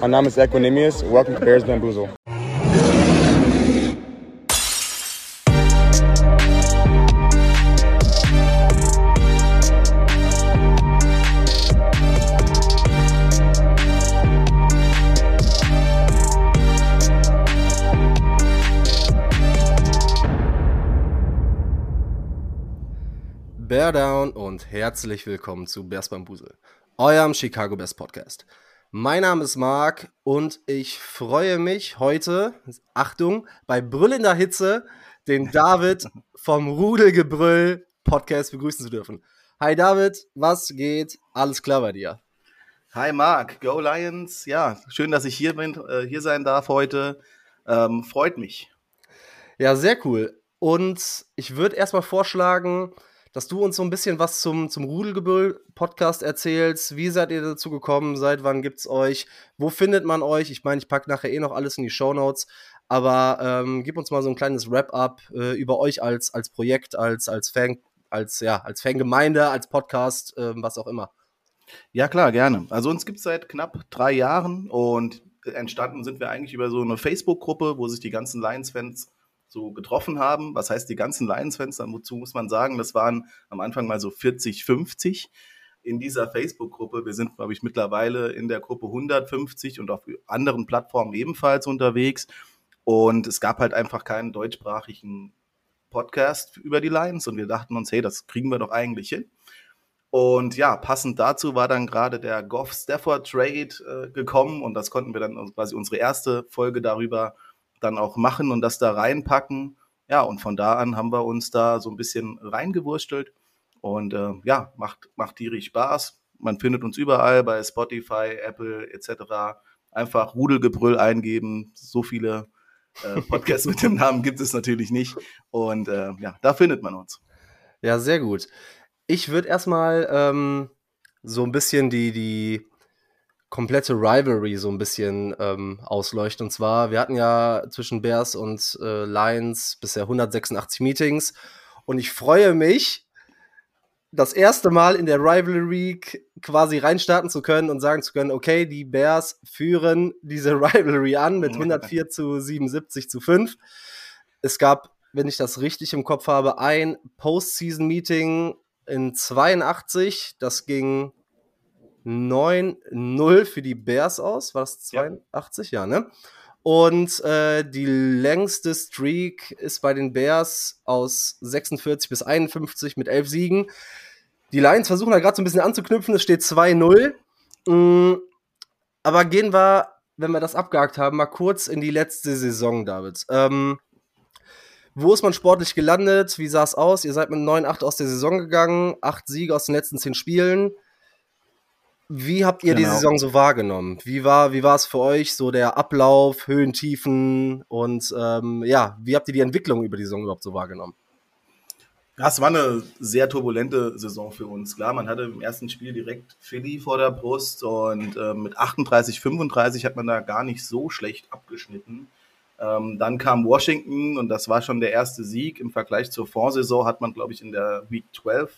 Mein Name ist Equinemius. Welcome to Bears Bamboozle. Bear Down und herzlich willkommen zu Bears Bambusel, eurem Chicago Bears Podcast. Mein Name ist Marc und ich freue mich heute, Achtung, bei brüllender Hitze den David vom Rudelgebrüll Podcast begrüßen zu dürfen. Hi David, was geht? Alles klar bei dir? Hi Marc, Go Lions. Ja, schön, dass ich hier bin, äh, hier sein darf heute. Ähm, freut mich. Ja, sehr cool. Und ich würde erstmal vorschlagen, dass du uns so ein bisschen was zum, zum Rudelgebüll-Podcast erzählst. Wie seid ihr dazu gekommen? Seit wann gibt's euch? Wo findet man euch? Ich meine, ich packe nachher eh noch alles in die Show Notes. Aber ähm, gib uns mal so ein kleines Wrap-up äh, über euch als, als Projekt, als, als Fan, als, ja, als Fangemeinde, als Podcast, äh, was auch immer. Ja, klar, gerne. Also uns gibt es seit knapp drei Jahren und entstanden sind wir eigentlich über so eine Facebook-Gruppe, wo sich die ganzen Lions-Fans so getroffen haben. Was heißt die ganzen Lions-Fans? Dazu muss man sagen, das waren am Anfang mal so 40, 50 in dieser Facebook-Gruppe. Wir sind, glaube ich, mittlerweile in der Gruppe 150 und auf anderen Plattformen ebenfalls unterwegs. Und es gab halt einfach keinen deutschsprachigen Podcast über die Lions und wir dachten uns, hey, das kriegen wir doch eigentlich hin. Und ja, passend dazu war dann gerade der Goff Stafford Trade äh, gekommen und das konnten wir dann quasi unsere erste Folge darüber dann auch machen und das da reinpacken. Ja, und von da an haben wir uns da so ein bisschen reingewurstelt. Und äh, ja, macht, macht tierisch Spaß. Man findet uns überall bei Spotify, Apple etc. Einfach Rudelgebrüll eingeben. So viele äh, Podcasts mit dem Namen gibt es natürlich nicht. Und äh, ja, da findet man uns. Ja, sehr gut. Ich würde erstmal ähm, so ein bisschen die, die komplette Rivalry so ein bisschen ähm, ausleuchten. Und zwar, wir hatten ja zwischen Bears und äh, Lions bisher 186 Meetings. Und ich freue mich, das erste Mal in der Rivalry quasi reinstarten zu können und sagen zu können, okay, die Bears führen diese Rivalry an mit 104 zu 77 zu 5. Es gab, wenn ich das richtig im Kopf habe, ein Postseason-Meeting in 82. Das ging 9-0 für die Bears aus. War das 82? Ja, ja ne? Und äh, die längste Streak ist bei den Bears aus 46 bis 51 mit 11 Siegen. Die Lions versuchen da gerade so ein bisschen anzuknüpfen. Es steht 2-0. Mhm. Aber gehen wir, wenn wir das abgehakt haben, mal kurz in die letzte Saison, David. Ähm, wo ist man sportlich gelandet? Wie sah es aus? Ihr seid mit 9-8 aus der Saison gegangen, 8 Siege aus den letzten 10 Spielen. Wie habt ihr genau. die Saison so wahrgenommen? Wie war, wie war es für euch so der Ablauf, Höhen, Tiefen und ähm, ja, wie habt ihr die Entwicklung über die Saison überhaupt so wahrgenommen? Ja, es war eine sehr turbulente Saison für uns. Klar, man hatte im ersten Spiel direkt Philly vor der Brust und äh, mit 38, 35 hat man da gar nicht so schlecht abgeschnitten. Ähm, dann kam Washington und das war schon der erste Sieg. Im Vergleich zur Vorsaison hat man, glaube ich, in der Week 12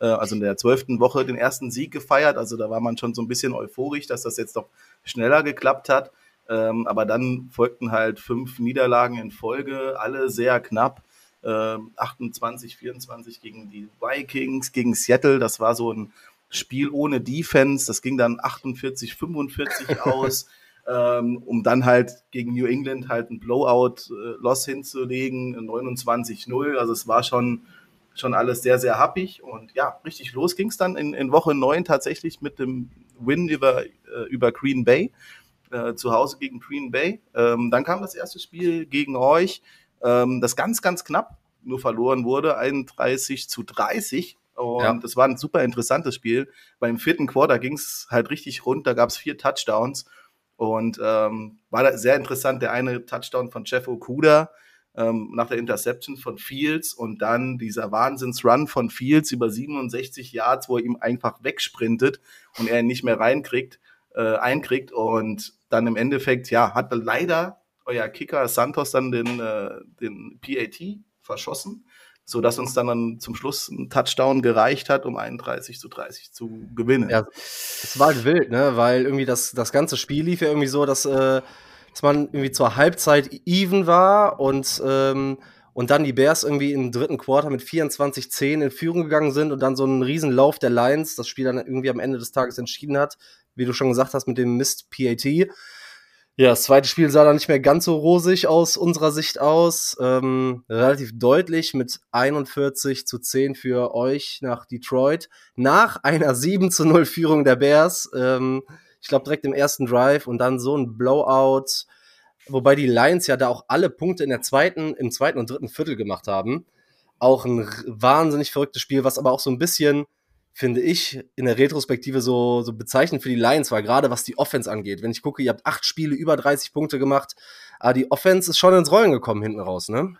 äh, also in der zwölften Woche, den ersten Sieg gefeiert. Also da war man schon so ein bisschen euphorisch, dass das jetzt doch schneller geklappt hat. Ähm, aber dann folgten halt fünf Niederlagen in Folge, alle sehr knapp. Äh, 28, 24 gegen die Vikings, gegen Seattle. Das war so ein Spiel ohne Defense. Das ging dann 48, 45 aus. Ähm, um dann halt gegen New England halt ein Blowout-Loss äh, hinzulegen, 29-0. Also es war schon schon alles sehr, sehr happig. Und ja, richtig los ging es dann in, in Woche 9 tatsächlich mit dem Win über, äh, über Green Bay, äh, zu Hause gegen Green Bay. Ähm, dann kam das erste Spiel gegen euch, ähm, das ganz, ganz knapp nur verloren wurde, 31 zu 30. Und ja. das war ein super interessantes Spiel. Beim vierten Quarter ging es halt richtig rund, da gab es vier Touchdowns. Und ähm, war sehr interessant, der eine Touchdown von Jeff Okuda, ähm, nach der Interception von Fields und dann dieser Wahnsinnsrun von Fields über 67 Yards, wo er ihm einfach wegsprintet und er ihn nicht mehr reinkriegt, äh, einkriegt und dann im Endeffekt, ja, hat leider euer Kicker Santos dann den, äh, den PAT verschossen. so dass uns dann, dann zum Schluss ein Touchdown gereicht hat, um 31 zu 30 zu gewinnen. Ja, es war halt wild, ne? Weil irgendwie das, das ganze Spiel lief ja irgendwie so, dass, äh, dass man irgendwie zur Halbzeit even war und, ähm, und dann die Bears irgendwie im dritten Quarter mit 24-10 in Führung gegangen sind und dann so einen riesen Lauf der Lions das Spiel dann irgendwie am Ende des Tages entschieden hat, wie du schon gesagt hast, mit dem Mist PAT. Ja, das zweite Spiel sah dann nicht mehr ganz so rosig aus unserer Sicht aus. Ähm, relativ deutlich mit 41 zu 10 für euch nach Detroit. Nach einer 7 zu 0 Führung der Bears. Ähm, ich glaube direkt im ersten Drive und dann so ein Blowout. Wobei die Lions ja da auch alle Punkte in der zweiten, im zweiten und dritten Viertel gemacht haben. Auch ein wahnsinnig verrücktes Spiel, was aber auch so ein bisschen finde ich, in der Retrospektive so, so bezeichnend für die Lions war, gerade was die Offense angeht. Wenn ich gucke, ihr habt acht Spiele über 30 Punkte gemacht, aber die Offense ist schon ins Rollen gekommen hinten raus, ne?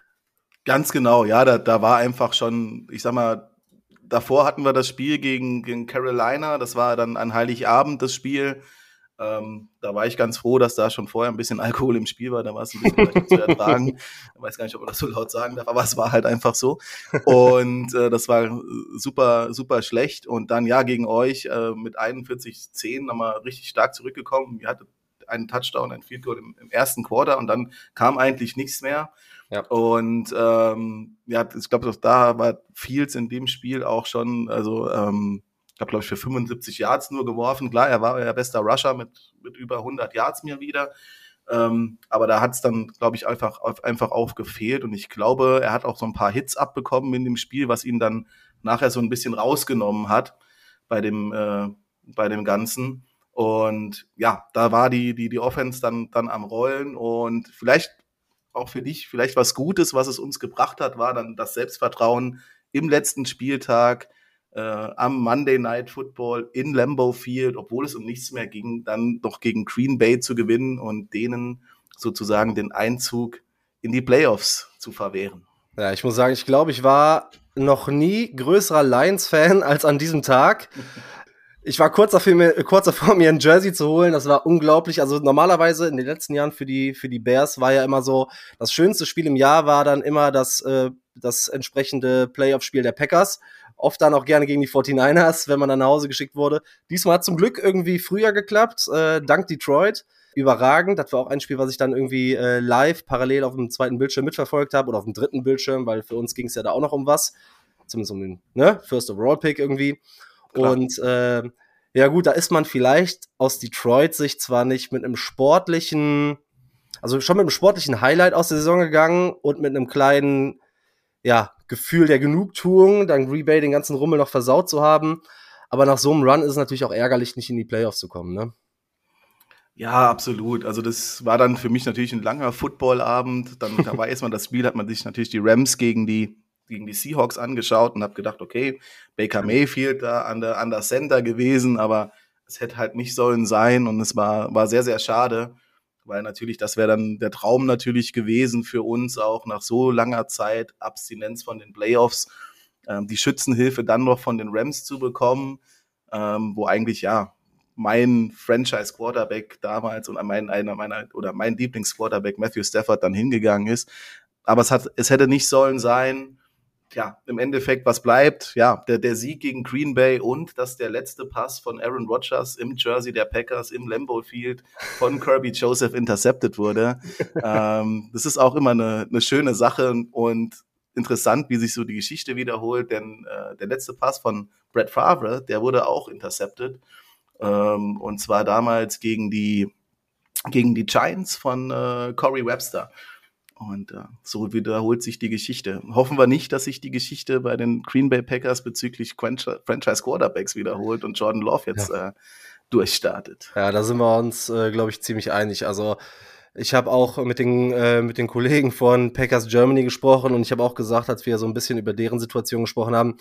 Ganz genau, ja, da, da war einfach schon, ich sag mal, davor hatten wir das Spiel gegen, gegen Carolina, das war dann ein Heiligabend, das Spiel. Ähm, da war ich ganz froh, dass da schon vorher ein bisschen Alkohol im Spiel war. Da war es ein bisschen zu ertragen. Ich weiß gar nicht, ob man das so laut sagen darf, aber es war halt einfach so. Und äh, das war super, super schlecht. Und dann ja gegen euch äh, mit 41-10 nochmal richtig stark zurückgekommen. Ihr hattet einen Touchdown, ein Field Goal im, im ersten Quarter und dann kam eigentlich nichts mehr. Ja. Und ähm, ja, ich glaube, da war Fields in dem Spiel auch schon, also ähm, ich habe, glaube ich, für 75 Yards nur geworfen. Klar, er war euer bester Rusher mit, mit über 100 Yards mir wieder. Ähm, aber da hat es dann, glaube ich, einfach, einfach aufgefehlt. Und ich glaube, er hat auch so ein paar Hits abbekommen in dem Spiel, was ihn dann nachher so ein bisschen rausgenommen hat bei dem, äh, bei dem Ganzen. Und ja, da war die, die, die Offense dann, dann am Rollen. Und vielleicht auch für dich, vielleicht was Gutes, was es uns gebracht hat, war dann das Selbstvertrauen im letzten Spieltag äh, am Monday Night Football in Lambeau Field, obwohl es um nichts mehr ging, dann doch gegen Green Bay zu gewinnen und denen sozusagen den Einzug in die Playoffs zu verwehren. Ja, ich muss sagen, ich glaube, ich war noch nie größerer Lions-Fan als an diesem Tag. Ich war kurz davor, mir, kurz davor, mir ein Jersey zu holen. Das war unglaublich. Also normalerweise in den letzten Jahren für die, für die Bears war ja immer so, das schönste Spiel im Jahr war dann immer das, äh, das entsprechende Playoff-Spiel der Packers oft dann auch gerne gegen die 49ers, wenn man dann nach Hause geschickt wurde. Diesmal hat zum Glück irgendwie früher geklappt, äh, dank Detroit. Überragend. Das war auch ein Spiel, was ich dann irgendwie äh, live parallel auf dem zweiten Bildschirm mitverfolgt habe oder auf dem dritten Bildschirm, weil für uns ging es ja da auch noch um was. Zumindest um den ne? First Overall Pick irgendwie. Klar. Und äh, ja gut, da ist man vielleicht aus Detroit-Sicht zwar nicht mit einem sportlichen, also schon mit einem sportlichen Highlight aus der Saison gegangen und mit einem kleinen ja, Gefühl der Genugtuung, dann Green Bay den ganzen Rummel noch versaut zu haben. Aber nach so einem Run ist es natürlich auch ärgerlich, nicht in die Playoffs zu kommen, ne? Ja, absolut. Also das war dann für mich natürlich ein langer Footballabend. Dann da weiß man das Spiel, hat man sich natürlich die Rams gegen die gegen die Seahawks angeschaut und habe gedacht, okay, Baker Mayfield da an der an der Center gewesen, aber es hätte halt nicht sollen sein und es war war sehr sehr schade weil natürlich, das wäre dann der Traum natürlich gewesen für uns auch nach so langer Zeit Abstinenz von den Playoffs, ähm, die Schützenhilfe dann noch von den Rams zu bekommen, ähm, wo eigentlich ja mein Franchise Quarterback damals und mein einer meiner oder mein Lieblings Quarterback Matthew Stafford dann hingegangen ist. Aber es hat, es hätte nicht sollen sein ja, im Endeffekt, was bleibt? Ja, der, der Sieg gegen Green Bay und dass der letzte Pass von Aaron Rodgers im Jersey der Packers im Lambeau Field von Kirby Joseph intercepted wurde. ähm, das ist auch immer eine, eine schöne Sache und interessant, wie sich so die Geschichte wiederholt, denn äh, der letzte Pass von Brett Favre, der wurde auch intercepted. Ähm, und zwar damals gegen die, gegen die Giants von äh, Corey Webster. Und äh, so wiederholt sich die Geschichte. Hoffen wir nicht, dass sich die Geschichte bei den Green Bay Packers bezüglich Franchise Quarterbacks wiederholt und Jordan Love jetzt ja. äh, durchstartet. Ja, da sind wir uns, äh, glaube ich, ziemlich einig. Also ich habe auch mit den, äh, mit den Kollegen von Packers Germany gesprochen und ich habe auch gesagt, als wir so ein bisschen über deren Situation gesprochen haben,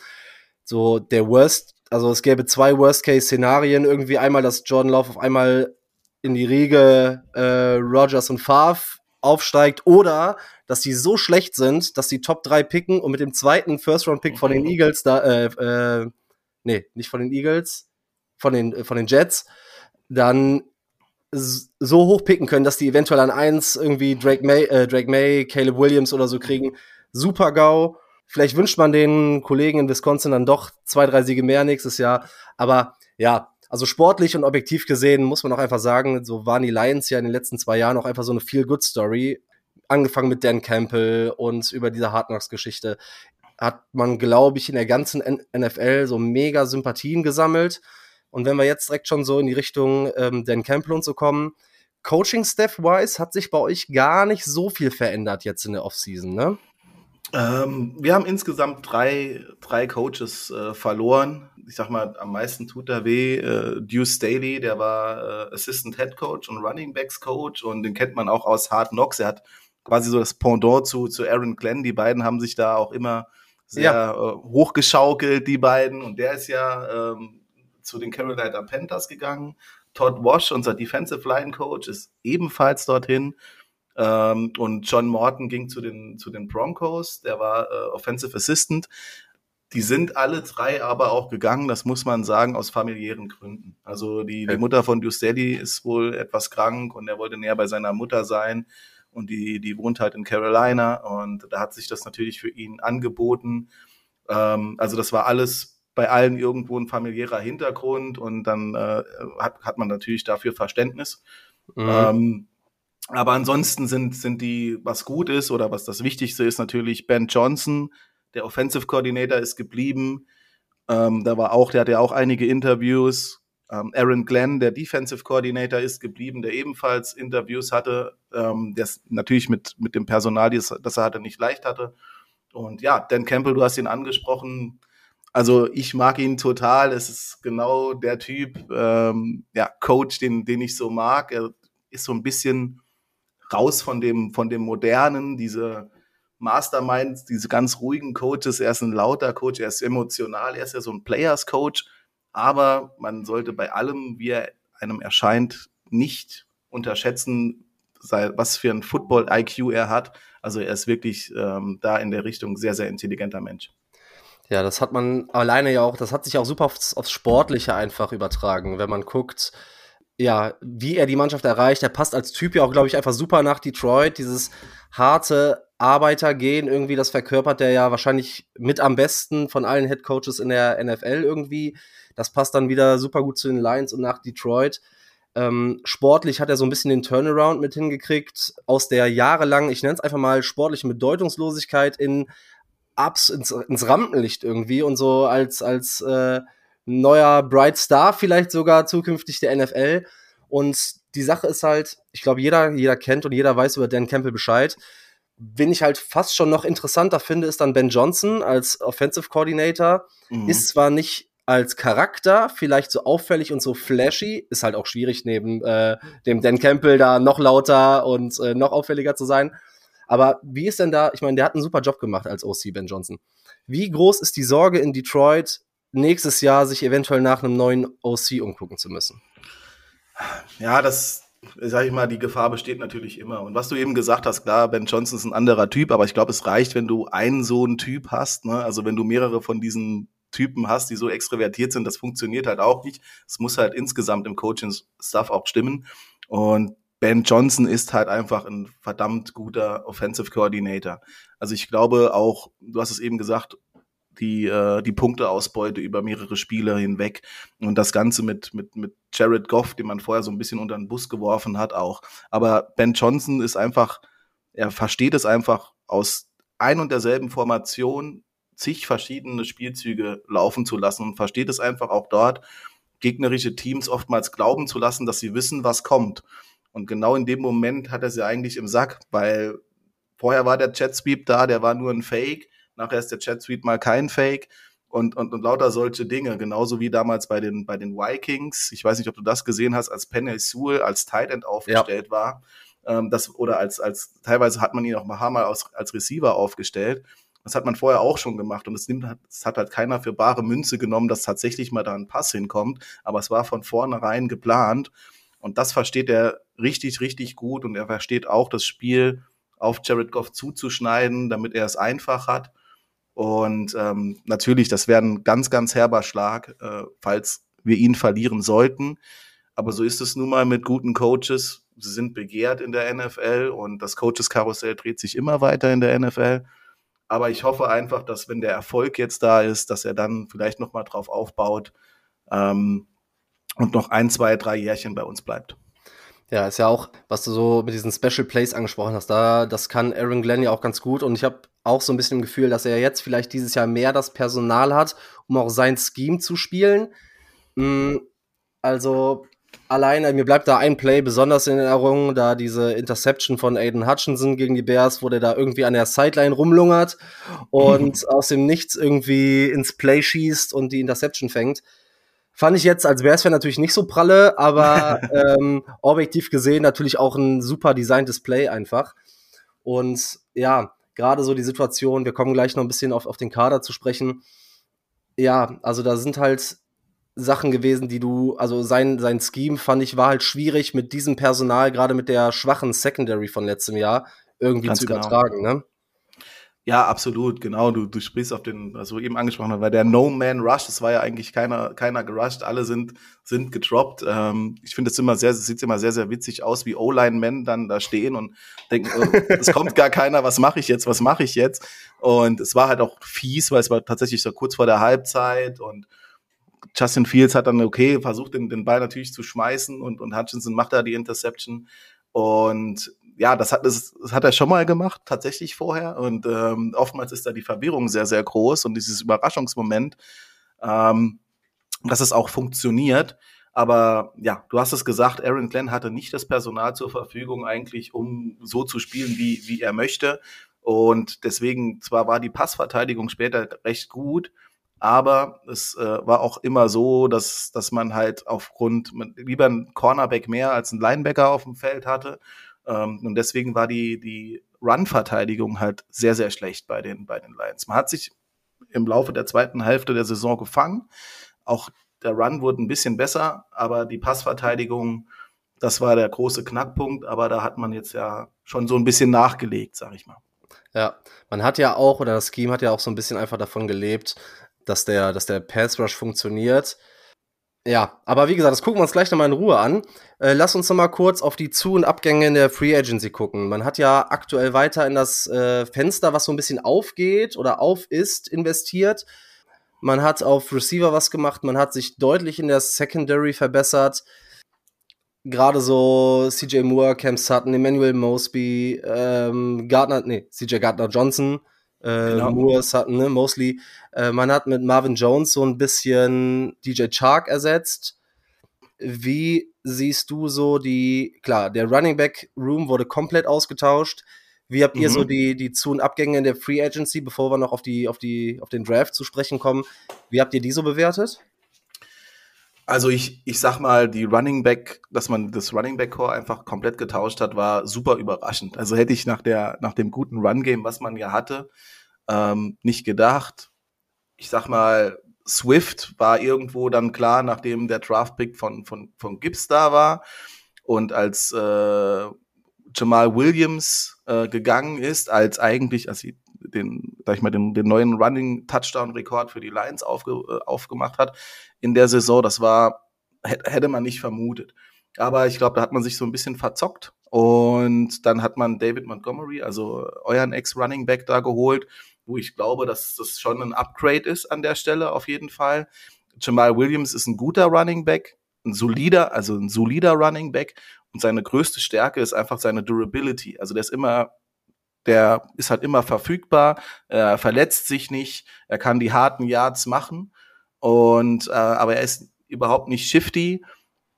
so der Worst, also es gäbe zwei Worst-Case-Szenarien. Irgendwie einmal, dass Jordan Love auf einmal in die Riege äh, Rogers und Favre aufsteigt oder dass sie so schlecht sind, dass die Top 3 picken und mit dem zweiten First-Round-Pick von den mhm. Eagles da, äh, äh, nee, nicht von den Eagles, von den, äh, von den Jets, dann so hoch picken können, dass die eventuell an eins irgendwie Drake May, äh, Drake May, Caleb Williams oder so kriegen. Super GAU. Vielleicht wünscht man den Kollegen in Wisconsin dann doch zwei, drei Siege mehr nächstes Jahr. Aber ja, also sportlich und objektiv gesehen muss man auch einfach sagen, so waren die Lions ja in den letzten zwei Jahren auch einfach so eine Feel-Good-Story. Angefangen mit Dan Campbell und über diese Hard Knocks-Geschichte hat man, glaube ich, in der ganzen NFL so mega Sympathien gesammelt. Und wenn wir jetzt direkt schon so in die Richtung ähm, Dan Campbell und so kommen, Coaching-Staff-wise hat sich bei euch gar nicht so viel verändert jetzt in der Offseason, ne? Ähm, wir haben insgesamt drei, drei Coaches äh, verloren. Ich sag mal, am meisten tut da weh. Äh, Deuce Staley, der war äh, Assistant Head Coach und Running Backs Coach und den kennt man auch aus Hard Knocks. Er hat quasi so das Pendant zu, zu Aaron Glenn. Die beiden haben sich da auch immer sehr ja. äh, hochgeschaukelt, die beiden. Und der ist ja ähm, zu den Carolina Panthers gegangen. Todd Wash, unser Defensive Line Coach, ist ebenfalls dorthin. Ähm, und John Morton ging zu den, zu den Broncos, der war äh, Offensive Assistant. Die sind alle drei aber auch gegangen, das muss man sagen, aus familiären Gründen. Also die, die Mutter von Dustelli ist wohl etwas krank und er wollte näher bei seiner Mutter sein und die, die wohnt halt in Carolina und da hat sich das natürlich für ihn angeboten. Ähm, also das war alles bei allen irgendwo ein familiärer Hintergrund und dann äh, hat, hat man natürlich dafür Verständnis. Mhm. Ähm, aber ansonsten sind, sind die, was gut ist oder was das Wichtigste ist, natürlich Ben Johnson, der Offensive Coordinator ist geblieben. Ähm, da war auch, der hatte ja auch einige Interviews. Ähm, Aaron Glenn, der Defensive Coordinator, ist geblieben, der ebenfalls Interviews hatte, ähm, der natürlich mit, mit dem Personal, das, das er hatte, nicht leicht hatte. Und ja, Dan Campbell, du hast ihn angesprochen. Also ich mag ihn total. Es ist genau der Typ, ähm, ja, Coach, den, den ich so mag. Er ist so ein bisschen raus von dem, von dem modernen, diese Masterminds, diese ganz ruhigen Coaches. Er ist ein lauter Coach, er ist emotional, er ist ja so ein Players Coach. Aber man sollte bei allem, wie er einem erscheint, nicht unterschätzen, was für ein Football-IQ er hat. Also er ist wirklich ähm, da in der Richtung sehr, sehr intelligenter Mensch. Ja, das hat man alleine ja auch, das hat sich auch super aufs, aufs Sportliche einfach übertragen, wenn man guckt, ja, wie er die Mannschaft erreicht. Er passt als Typ ja auch, glaube ich, einfach super nach Detroit. Dieses harte Arbeitergehen irgendwie, das verkörpert der ja wahrscheinlich mit am besten von allen Head Coaches in der NFL irgendwie. Das passt dann wieder super gut zu den Lions und nach Detroit. Ähm, sportlich hat er so ein bisschen den Turnaround mit hingekriegt, aus der jahrelang, ich nenne es einfach mal sportliche Bedeutungslosigkeit in Ups ins, ins Rampenlicht irgendwie und so als, als äh, neuer Bright Star vielleicht sogar zukünftig der NFL. Und die Sache ist halt, ich glaube, jeder, jeder kennt und jeder weiß über Dan Campbell Bescheid. Wen ich halt fast schon noch interessanter finde, ist dann Ben Johnson als Offensive Coordinator. Mhm. Ist zwar nicht als Charakter vielleicht so auffällig und so flashy, ist halt auch schwierig neben äh, dem Dan Campbell da noch lauter und äh, noch auffälliger zu sein. Aber wie ist denn da, ich meine, der hat einen super Job gemacht als OC Ben Johnson. Wie groß ist die Sorge in Detroit, nächstes Jahr sich eventuell nach einem neuen OC umgucken zu müssen? Ja, das, sag ich mal, die Gefahr besteht natürlich immer. Und was du eben gesagt hast, klar, Ben Johnson ist ein anderer Typ, aber ich glaube, es reicht, wenn du einen so einen Typ hast, ne? Also wenn du mehrere von diesen Typen hast, die so extrovertiert sind, das funktioniert halt auch nicht. Es muss halt insgesamt im Coaching-Stuff auch stimmen. Und Ben Johnson ist halt einfach ein verdammt guter Offensive Coordinator. Also ich glaube auch, du hast es eben gesagt, die, äh, die Punkteausbeute über mehrere Spiele hinweg und das Ganze mit, mit, mit Jared Goff, den man vorher so ein bisschen unter den Bus geworfen hat, auch. Aber Ben Johnson ist einfach, er versteht es einfach aus ein und derselben Formation zig verschiedene Spielzüge laufen zu lassen und versteht es einfach auch dort, gegnerische Teams oftmals glauben zu lassen, dass sie wissen, was kommt. Und genau in dem Moment hat er sie eigentlich im Sack, weil vorher war der Chat Sweep da, der war nur ein Fake, nachher ist der Chat Sweep mal kein Fake und, und, und lauter solche Dinge, genauso wie damals bei den, bei den Vikings. Ich weiß nicht, ob du das gesehen hast, als Penny Sewell als Tight End aufgestellt ja. war. Ähm, das, oder als, als, teilweise hat man ihn auch mal als, als Receiver aufgestellt. Das hat man vorher auch schon gemacht und es nimmt, es hat halt keiner für bare Münze genommen, dass tatsächlich mal da ein Pass hinkommt. Aber es war von vornherein geplant und das versteht er richtig, richtig gut und er versteht auch das Spiel auf Jared Goff zuzuschneiden, damit er es einfach hat. Und ähm, natürlich, das wäre ein ganz, ganz herber Schlag, äh, falls wir ihn verlieren sollten. Aber so ist es nun mal mit guten Coaches. Sie sind begehrt in der NFL und das Coaches-Karussell dreht sich immer weiter in der NFL. Aber ich hoffe einfach, dass wenn der Erfolg jetzt da ist, dass er dann vielleicht nochmal drauf aufbaut ähm, und noch ein, zwei, drei Jährchen bei uns bleibt. Ja, ist ja auch, was du so mit diesen Special Plays angesprochen hast, da, das kann Aaron Glenn ja auch ganz gut und ich habe auch so ein bisschen im Gefühl, dass er jetzt vielleicht dieses Jahr mehr das Personal hat, um auch sein Scheme zu spielen. Mm, also alleine, mir bleibt da ein Play besonders in Erinnerung, da diese Interception von Aiden Hutchinson gegen die Bears, wo der da irgendwie an der Sideline rumlungert und aus dem Nichts irgendwie ins Play schießt und die Interception fängt. Fand ich jetzt als Bears-Fan natürlich nicht so pralle, aber ähm, objektiv gesehen natürlich auch ein super designtes Play einfach. Und ja, gerade so die Situation, wir kommen gleich noch ein bisschen auf, auf den Kader zu sprechen. Ja, also da sind halt Sachen gewesen, die du, also sein, sein Scheme fand ich war halt schwierig mit diesem Personal, gerade mit der schwachen Secondary von letztem Jahr, irgendwie Ganz zu genau. übertragen, ne? Ja, absolut, genau. Du, du sprichst auf den, was du eben angesprochen hast, weil der No-Man-Rush, es war ja eigentlich keiner, keiner gerusht, alle sind, sind gedroppt. Ähm, ich finde es immer sehr, sieht immer sehr, sehr witzig aus, wie O-Line-Men dann da stehen und denken, oh, es kommt gar keiner, was mache ich jetzt, was mache ich jetzt? Und es war halt auch fies, weil es war tatsächlich so kurz vor der Halbzeit und Justin Fields hat dann, okay, versucht den, den Ball natürlich zu schmeißen und, und Hutchinson macht da die Interception. Und ja, das hat, das, das hat er schon mal gemacht, tatsächlich vorher. Und ähm, oftmals ist da die Verwirrung sehr, sehr groß und dieses Überraschungsmoment, ähm, dass es auch funktioniert. Aber ja, du hast es gesagt, Aaron Glenn hatte nicht das Personal zur Verfügung eigentlich, um so zu spielen, wie, wie er möchte. Und deswegen, zwar war die Passverteidigung später recht gut, aber es äh, war auch immer so, dass, dass man halt aufgrund lieber einen Cornerback mehr als einen Linebacker auf dem Feld hatte. Ähm, und deswegen war die, die Run-Verteidigung halt sehr, sehr schlecht bei den, bei den Lions. Man hat sich im Laufe der zweiten Hälfte der Saison gefangen. Auch der Run wurde ein bisschen besser, aber die Passverteidigung, das war der große Knackpunkt. Aber da hat man jetzt ja schon so ein bisschen nachgelegt, sag ich mal. Ja, man hat ja auch, oder das Scheme hat ja auch so ein bisschen einfach davon gelebt, dass der, dass der Pass Rush funktioniert. Ja, aber wie gesagt, das gucken wir uns gleich nochmal in Ruhe an. Äh, lass uns nochmal kurz auf die Zu- und Abgänge in der Free Agency gucken. Man hat ja aktuell weiter in das äh, Fenster, was so ein bisschen aufgeht oder auf ist, investiert. Man hat auf Receiver was gemacht, man hat sich deutlich in der Secondary verbessert. Gerade so CJ Moore, Cam Sutton, Emmanuel Mosby, ähm, Gardner, nee, CJ Gardner Johnson, äh, genau. Moore, Sutton, ne, mostly. Äh, man hat mit Marvin Jones so ein bisschen DJ Chark ersetzt. Wie siehst du so die, klar, der Running Back Room wurde komplett ausgetauscht. Wie habt ihr mhm. so die, die Zu- und Abgänge in der Free Agency, bevor wir noch auf, die, auf, die, auf den Draft zu sprechen kommen? Wie habt ihr die so bewertet? Also ich, ich sag mal, die Running Back, dass man das Running Back Core einfach komplett getauscht hat, war super überraschend. Also hätte ich nach der, nach dem guten Run Game, was man ja hatte, ähm, nicht gedacht. Ich sag mal, Swift war irgendwo dann klar, nachdem der Draft Pick von, von, von Gibbs da war. Und als äh, Jamal Williams äh, gegangen ist, als eigentlich, als sie den, sag ich mal, den, den neuen Running Touchdown Rekord für die Lions aufge, äh, aufgemacht hat, in der Saison. Das war, hätte man nicht vermutet. Aber ich glaube, da hat man sich so ein bisschen verzockt. Und dann hat man David Montgomery, also euren Ex-Running Back da geholt, wo ich glaube, dass das schon ein Upgrade ist an der Stelle auf jeden Fall. Jamal Williams ist ein guter Running Back, ein solider, also ein solider Running Back. Und seine größte Stärke ist einfach seine Durability. Also der ist immer der ist halt immer verfügbar, er verletzt sich nicht, er kann die harten Yards machen. Und äh, aber er ist überhaupt nicht shifty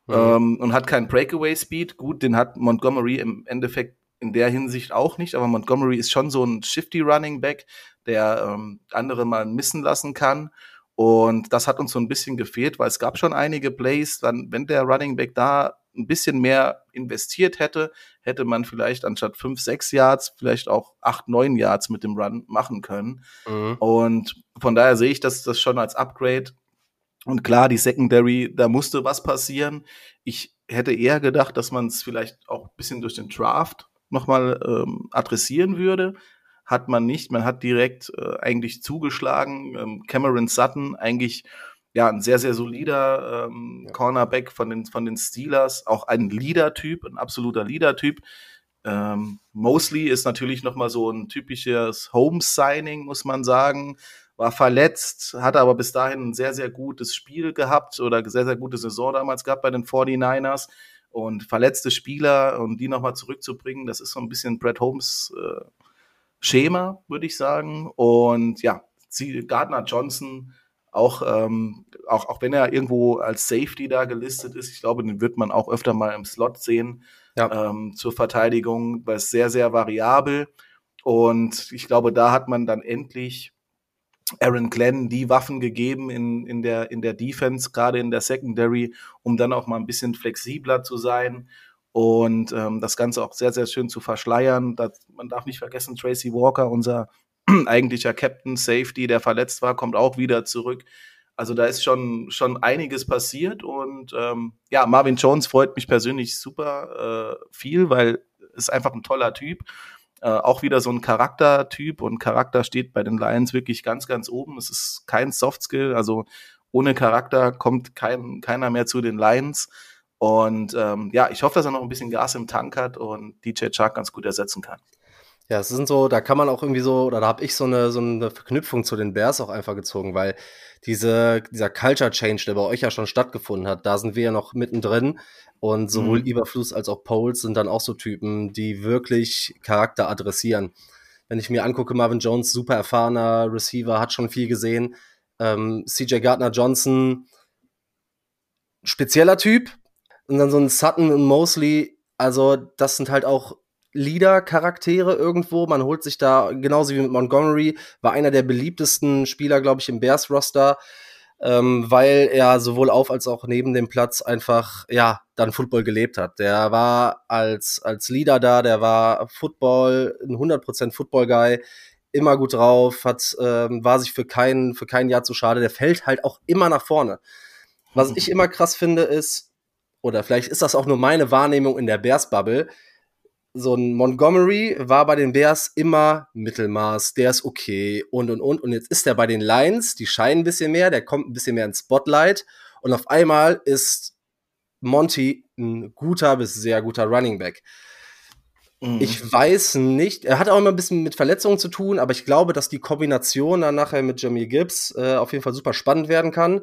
mhm. ähm, und hat keinen Breakaway Speed. Gut, den hat Montgomery im Endeffekt in der Hinsicht auch nicht, aber Montgomery ist schon so ein shifty Running Back, der ähm, andere mal missen lassen kann. Und das hat uns so ein bisschen gefehlt, weil es gab schon einige Plays, dann, wenn der Running Back da ein bisschen mehr investiert hätte, hätte man vielleicht anstatt fünf, sechs Yards vielleicht auch acht, neun Yards mit dem Run machen können. Mhm. Und von daher sehe ich das, das schon als Upgrade. Und klar, die Secondary, da musste was passieren. Ich hätte eher gedacht, dass man es vielleicht auch ein bisschen durch den Draft nochmal ähm, adressieren würde. Hat man nicht. Man hat direkt äh, eigentlich zugeschlagen. Ähm, Cameron Sutton eigentlich ja ein sehr, sehr solider ähm, ja. Cornerback von den, von den Steelers. Auch ein Leader-Typ, ein absoluter Leader-Typ. Ähm, Mosley ist natürlich nochmal so ein typisches Home-Signing, muss man sagen. War verletzt, hatte aber bis dahin ein sehr, sehr gutes Spiel gehabt oder sehr, sehr gute Saison damals gehabt bei den 49ers. Und verletzte Spieler und die nochmal zurückzubringen, das ist so ein bisschen Brad Holmes äh, Schema, würde ich sagen. Und ja, Gardner Johnson, auch, ähm, auch, auch wenn er irgendwo als Safety da gelistet ist, ich glaube, den wird man auch öfter mal im Slot sehen ja. ähm, zur Verteidigung, weil es sehr, sehr variabel. Und ich glaube, da hat man dann endlich Aaron Glenn die Waffen gegeben in, in, der, in der Defense, gerade in der Secondary, um dann auch mal ein bisschen flexibler zu sein und ähm, das Ganze auch sehr, sehr schön zu verschleiern. Das, man darf nicht vergessen, Tracy Walker, unser eigentlicher Captain Safety, der verletzt war, kommt auch wieder zurück. Also da ist schon, schon einiges passiert und ähm, ja, Marvin Jones freut mich persönlich super äh, viel, weil ist einfach ein toller Typ. Äh, auch wieder so ein Charaktertyp und Charakter steht bei den Lions wirklich ganz, ganz oben. Es ist kein Softskill, also ohne Charakter kommt kein, keiner mehr zu den Lions. Und ähm, ja, ich hoffe, dass er noch ein bisschen Gas im Tank hat und DJ Chark ganz gut ersetzen kann. Ja, es sind so, da kann man auch irgendwie so, oder da habe ich so eine, so eine Verknüpfung zu den Bears auch einfach gezogen, weil diese, dieser Culture Change, der bei euch ja schon stattgefunden hat, da sind wir ja noch mittendrin. Und sowohl mhm. Iberfluss als auch Poles sind dann auch so Typen, die wirklich Charakter adressieren. Wenn ich mir angucke, Marvin Jones, super erfahrener Receiver, hat schon viel gesehen. Ähm, CJ Gardner Johnson, spezieller Typ. Und dann so ein Sutton und Mosley, also das sind halt auch Leader-Charaktere irgendwo. Man holt sich da, genauso wie mit Montgomery, war einer der beliebtesten Spieler, glaube ich, im Bears-Roster, ähm, weil er sowohl auf als auch neben dem Platz einfach, ja, dann Football gelebt hat. Der war als, als Leader da, der war Football, ein 100% Football-Guy, immer gut drauf, hat, ähm, war sich für kein, für kein Jahr zu schade. Der fällt halt auch immer nach vorne. Was ich immer krass finde, ist, oder vielleicht ist das auch nur meine Wahrnehmung in der Bears-Bubble, so ein Montgomery war bei den Bears immer Mittelmaß, der ist okay und und und. Und jetzt ist er bei den Lions, die scheinen ein bisschen mehr, der kommt ein bisschen mehr ins Spotlight. Und auf einmal ist Monty ein guter bis sehr guter Running Back. Mhm. Ich weiß nicht, er hat auch immer ein bisschen mit Verletzungen zu tun, aber ich glaube, dass die Kombination dann nachher mit Jamie Gibbs äh, auf jeden Fall super spannend werden kann.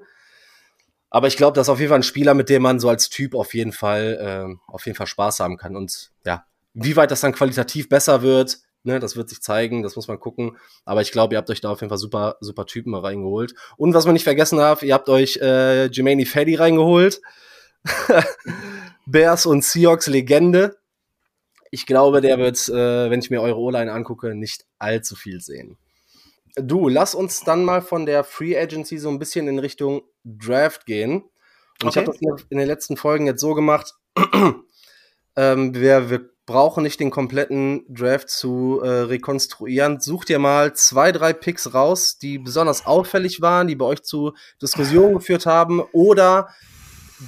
Aber ich glaube, das ist auf jeden Fall ein Spieler, mit dem man so als Typ auf jeden Fall, äh, auf jeden Fall Spaß haben kann. Und ja, wie weit das dann qualitativ besser wird, ne, das wird sich zeigen, das muss man gucken. Aber ich glaube, ihr habt euch da auf jeden Fall super, super Typen reingeholt. Und was man nicht vergessen darf, ihr habt euch äh, Jermaine Freddy reingeholt. Bears und Seahawks Legende. Ich glaube, der wird, äh, wenn ich mir eure O-Line angucke, nicht allzu viel sehen. Du, lass uns dann mal von der Free Agency so ein bisschen in Richtung Draft gehen. Und okay. ich habe das in den letzten Folgen jetzt so gemacht. ähm, wir, wir brauche nicht den kompletten Draft zu äh, rekonstruieren. Such dir mal zwei, drei Picks raus, die besonders auffällig waren, die bei euch zu Diskussionen geführt haben oder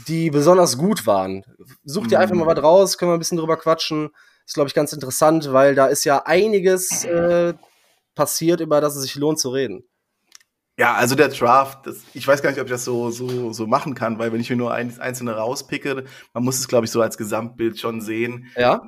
die besonders gut waren. Such dir einfach mal was raus, können wir ein bisschen drüber quatschen. Ist, glaube ich, ganz interessant, weil da ist ja einiges äh, passiert, über das es sich lohnt zu reden. Ja, also der Draft, das, ich weiß gar nicht, ob ich das so, so, so machen kann, weil wenn ich mir nur ein, einzelne rauspicke, man muss es, glaube ich, so als Gesamtbild schon sehen. Ja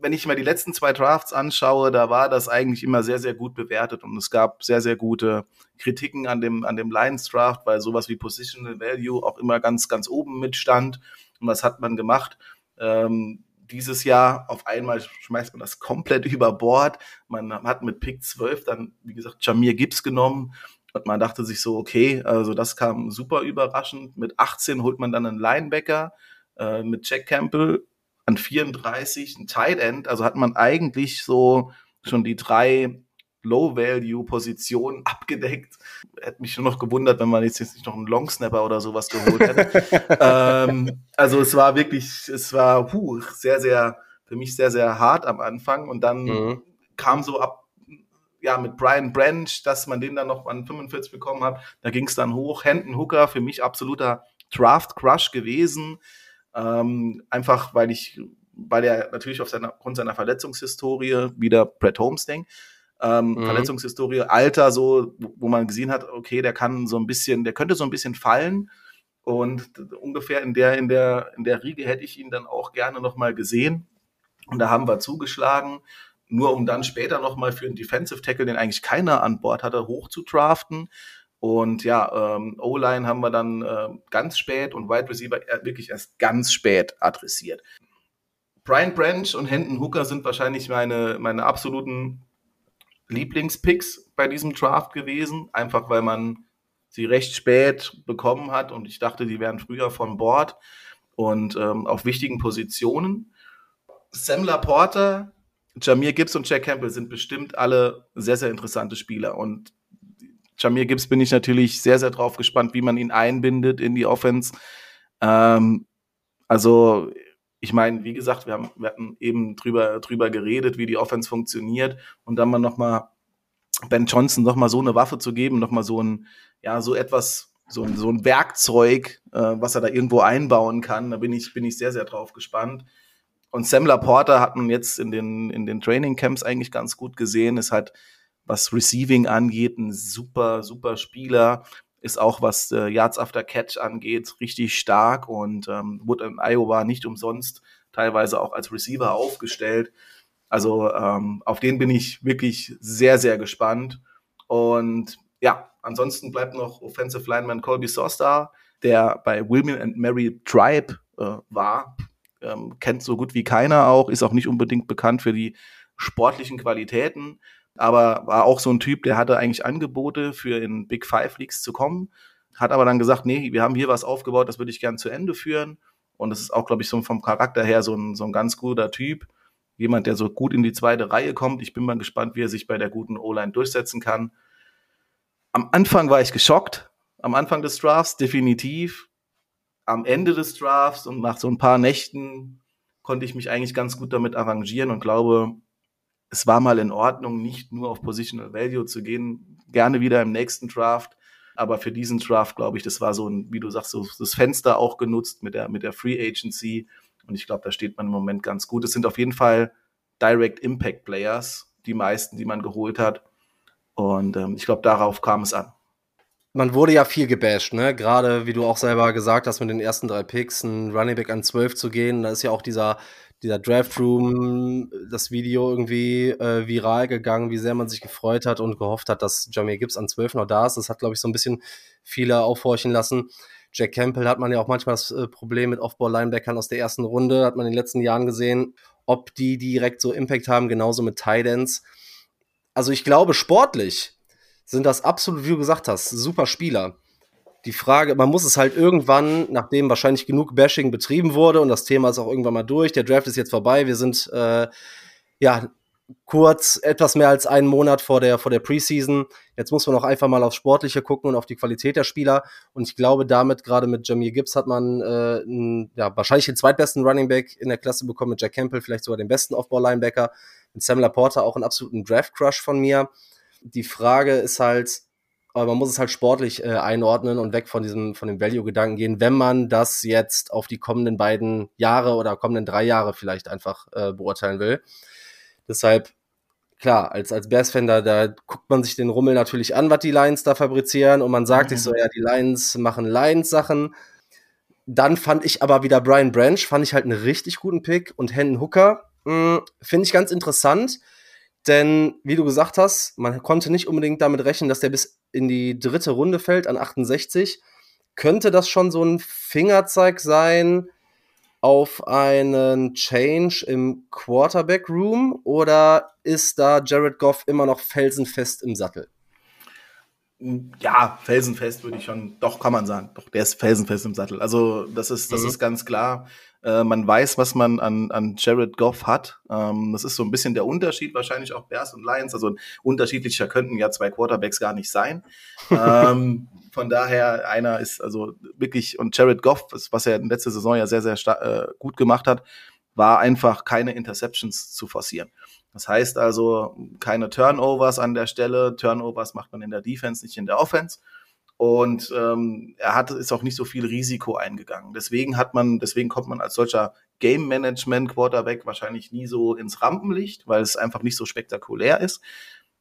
wenn ich mir die letzten zwei Drafts anschaue, da war das eigentlich immer sehr, sehr gut bewertet und es gab sehr, sehr gute Kritiken an dem, an dem Lions Draft, weil sowas wie Positional Value auch immer ganz, ganz oben mitstand. Und was hat man gemacht? Ähm, dieses Jahr auf einmal schmeißt man das komplett über Bord. Man hat mit Pick 12 dann, wie gesagt, Jamir Gibbs genommen und man dachte sich so, okay, also das kam super überraschend. Mit 18 holt man dann einen Linebacker äh, mit Jack Campbell an 34 ein Tight End, also hat man eigentlich so schon die drei Low-Value-Positionen abgedeckt. Hätte mich schon noch gewundert, wenn man jetzt, jetzt nicht noch einen Long-Snapper oder sowas geholt hätte. ähm, also es war wirklich, es war puh, sehr, sehr, für mich sehr, sehr hart am Anfang. Und dann mhm. kam so ab, ja, mit Brian Branch, dass man den dann noch an 45 bekommen hat. Da ging es dann hoch. Hendon Hooker, für mich absoluter Draft-Crush gewesen. Ähm, einfach weil ich, weil er natürlich auf seiner, aufgrund seiner Verletzungshistorie wieder Brett Holmes denkt. Ähm, mhm. Verletzungshistorie, Alter, so, wo man gesehen hat, okay, der kann so ein bisschen, der könnte so ein bisschen fallen. Und ungefähr in der, in der, in der Riege hätte ich ihn dann auch gerne nochmal gesehen. Und da haben wir zugeschlagen, nur um dann später nochmal für einen Defensive Tackle, den eigentlich keiner an Bord hatte, hoch zu draften. Und ja, ähm, O-Line haben wir dann äh, ganz spät und Wide Receiver wirklich erst ganz spät adressiert. Brian Branch und Hendon Hooker sind wahrscheinlich meine, meine absoluten Lieblingspicks bei diesem Draft gewesen, einfach weil man sie recht spät bekommen hat und ich dachte, die wären früher von Bord und ähm, auf wichtigen Positionen. Sam Laporta, Jamir Gibbs und Jack Campbell sind bestimmt alle sehr, sehr interessante Spieler und Jamir Gibbs bin ich natürlich sehr, sehr drauf gespannt, wie man ihn einbindet in die Offense. Ähm, also, ich meine, wie gesagt, wir, haben, wir hatten eben drüber, drüber geredet, wie die Offense funktioniert und dann mal nochmal Ben Johnson nochmal so eine Waffe zu geben, nochmal so ein, ja, so etwas, so ein, so ein Werkzeug, äh, was er da irgendwo einbauen kann. Da bin ich, bin ich sehr, sehr drauf gespannt. Und Sam Laporta hat man jetzt in den, in den Training Camps eigentlich ganz gut gesehen, ist halt was Receiving angeht, ein super, super Spieler. Ist auch, was äh, Yards after Catch angeht, richtig stark und ähm, wurde in Iowa nicht umsonst teilweise auch als Receiver aufgestellt. Also ähm, auf den bin ich wirklich sehr, sehr gespannt. Und ja, ansonsten bleibt noch Offensive Lineman Colby Sostar, der bei William and Mary Tribe äh, war. Ähm, kennt so gut wie keiner auch, ist auch nicht unbedingt bekannt für die sportlichen Qualitäten aber war auch so ein Typ, der hatte eigentlich Angebote für in Big Five Leagues zu kommen, hat aber dann gesagt, nee, wir haben hier was aufgebaut, das würde ich gern zu Ende führen. Und das ist auch, glaube ich, so vom Charakter her so ein, so ein ganz guter Typ. Jemand, der so gut in die zweite Reihe kommt. Ich bin mal gespannt, wie er sich bei der guten O-Line durchsetzen kann. Am Anfang war ich geschockt. Am Anfang des Drafts definitiv. Am Ende des Drafts und nach so ein paar Nächten konnte ich mich eigentlich ganz gut damit arrangieren und glaube, es war mal in Ordnung, nicht nur auf Positional Value zu gehen, gerne wieder im nächsten Draft. Aber für diesen Draft, glaube ich, das war so ein, wie du sagst, so das Fenster auch genutzt mit der, mit der Free Agency. Und ich glaube, da steht man im Moment ganz gut. Es sind auf jeden Fall Direct Impact Players, die meisten, die man geholt hat. Und ähm, ich glaube, darauf kam es an. Man wurde ja viel gebasht, ne? Gerade wie du auch selber gesagt hast, mit den ersten drei Picks ein Running Back an 12 zu gehen. Da ist ja auch dieser dieser Draft Room, das Video irgendwie äh, viral gegangen, wie sehr man sich gefreut hat und gehofft hat, dass Jamie Gibbs an 12 noch da ist. Das hat, glaube ich, so ein bisschen viele aufhorchen lassen. Jack Campbell hat man ja auch manchmal das äh, Problem mit Off-Ball-Linebackern aus der ersten Runde, hat man in den letzten Jahren gesehen, ob die direkt so Impact haben, genauso mit Tidans. Also ich glaube, sportlich sind das absolut, wie du gesagt hast, super Spieler die Frage, man muss es halt irgendwann, nachdem wahrscheinlich genug Bashing betrieben wurde und das Thema ist auch irgendwann mal durch, der Draft ist jetzt vorbei, wir sind äh, ja kurz etwas mehr als einen Monat vor der vor der Preseason. Jetzt muss man auch einfach mal aufs Sportliche gucken und auf die Qualität der Spieler. Und ich glaube, damit gerade mit Jamir Gibbs hat man äh, n, ja wahrscheinlich den zweitbesten Running Back in der Klasse bekommen mit Jack Campbell, vielleicht sogar den besten Off-Ball-Linebacker. Mit Sam Laporta auch einen absoluten Draft-Crush von mir. Die Frage ist halt, aber man muss es halt sportlich äh, einordnen und weg von diesem, von dem Value-Gedanken gehen, wenn man das jetzt auf die kommenden beiden Jahre oder kommenden drei Jahre vielleicht einfach äh, beurteilen will. Deshalb, klar, als, als Bears-Fan, da, da guckt man sich den Rummel natürlich an, was die Lions da fabrizieren und man sagt mhm. sich so, ja, die Lions machen Lions-Sachen. Dann fand ich aber wieder Brian Branch, fand ich halt einen richtig guten Pick und Hendon Hooker, hm, finde ich ganz interessant denn, wie du gesagt hast, man konnte nicht unbedingt damit rechnen, dass der bis in die dritte Runde fällt an 68. Könnte das schon so ein Fingerzeig sein auf einen Change im Quarterback Room oder ist da Jared Goff immer noch felsenfest im Sattel? Ja, felsenfest würde ich schon, doch kann man sagen, doch der ist felsenfest im Sattel. Also das ist, das mhm. ist ganz klar. Äh, man weiß, was man an, an Jared Goff hat. Ähm, das ist so ein bisschen der Unterschied, wahrscheinlich auch Bears und Lions. Also unterschiedlicher könnten ja zwei Quarterbacks gar nicht sein. ähm, von daher, einer ist also wirklich, und Jared Goff, was er in letzter Saison ja sehr, sehr äh, gut gemacht hat, war einfach keine Interceptions zu forcieren. Das heißt also keine Turnovers an der Stelle. Turnovers macht man in der Defense, nicht in der Offense. Und ähm, er hat ist auch nicht so viel Risiko eingegangen. Deswegen hat man, deswegen kommt man als solcher Game Management Quarterback wahrscheinlich nie so ins Rampenlicht, weil es einfach nicht so spektakulär ist.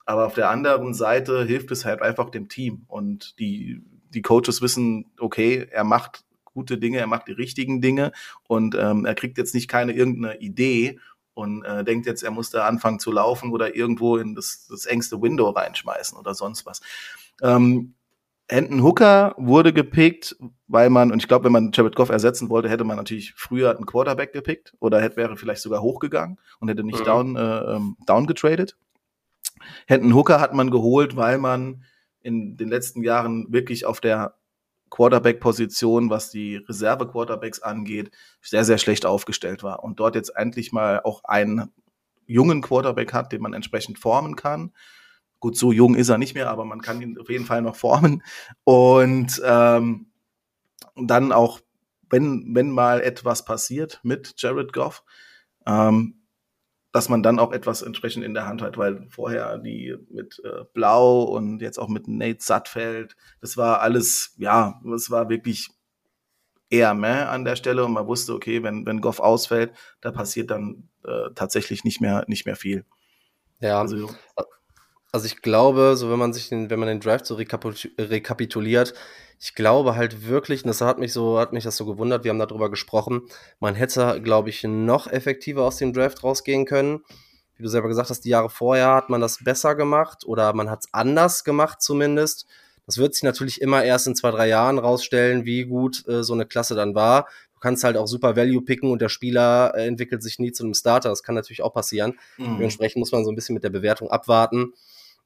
Aber auf der anderen Seite hilft es halt einfach dem Team. Und die, die Coaches wissen, okay, er macht gute Dinge, er macht die richtigen Dinge und ähm, er kriegt jetzt nicht keine irgendeine Idee und äh, denkt jetzt, er muss da anfangen zu laufen oder irgendwo in das, das engste Window reinschmeißen oder sonst was. Ähm, Hendon Hooker wurde gepickt, weil man, und ich glaube, wenn man Jared Goff ersetzen wollte, hätte man natürlich früher einen Quarterback gepickt oder hätte, wäre vielleicht sogar hochgegangen und hätte nicht mhm. down, äh, ähm, down getradet. Hendon Hooker hat man geholt, weil man in den letzten Jahren wirklich auf der Quarterback-Position, was die Reserve-Quarterbacks angeht, sehr, sehr schlecht aufgestellt war. Und dort jetzt endlich mal auch einen jungen Quarterback hat, den man entsprechend formen kann Gut, so jung ist er nicht mehr, aber man kann ihn auf jeden Fall noch formen. Und ähm, dann auch, wenn, wenn mal etwas passiert mit Jared Goff, ähm, dass man dann auch etwas entsprechend in der Hand hat, weil vorher die mit äh, Blau und jetzt auch mit Nate Sattfeld, das war alles, ja, das war wirklich eher mehr an der Stelle und man wusste, okay, wenn, wenn Goff ausfällt, da passiert dann äh, tatsächlich nicht mehr, nicht mehr viel. Ja, also, also ich glaube, so wenn man sich den, wenn man den Draft so rekapituliert, ich glaube halt wirklich, und das hat mich so, hat mich das so gewundert, wir haben darüber gesprochen, man hätte, glaube ich, noch effektiver aus dem Draft rausgehen können. Wie du selber gesagt hast, die Jahre vorher hat man das besser gemacht oder man hat es anders gemacht zumindest. Das wird sich natürlich immer erst in zwei, drei Jahren rausstellen, wie gut äh, so eine Klasse dann war. Du kannst halt auch super Value picken und der Spieler äh, entwickelt sich nie zu einem Starter. Das kann natürlich auch passieren. Mhm. Dementsprechend muss man so ein bisschen mit der Bewertung abwarten.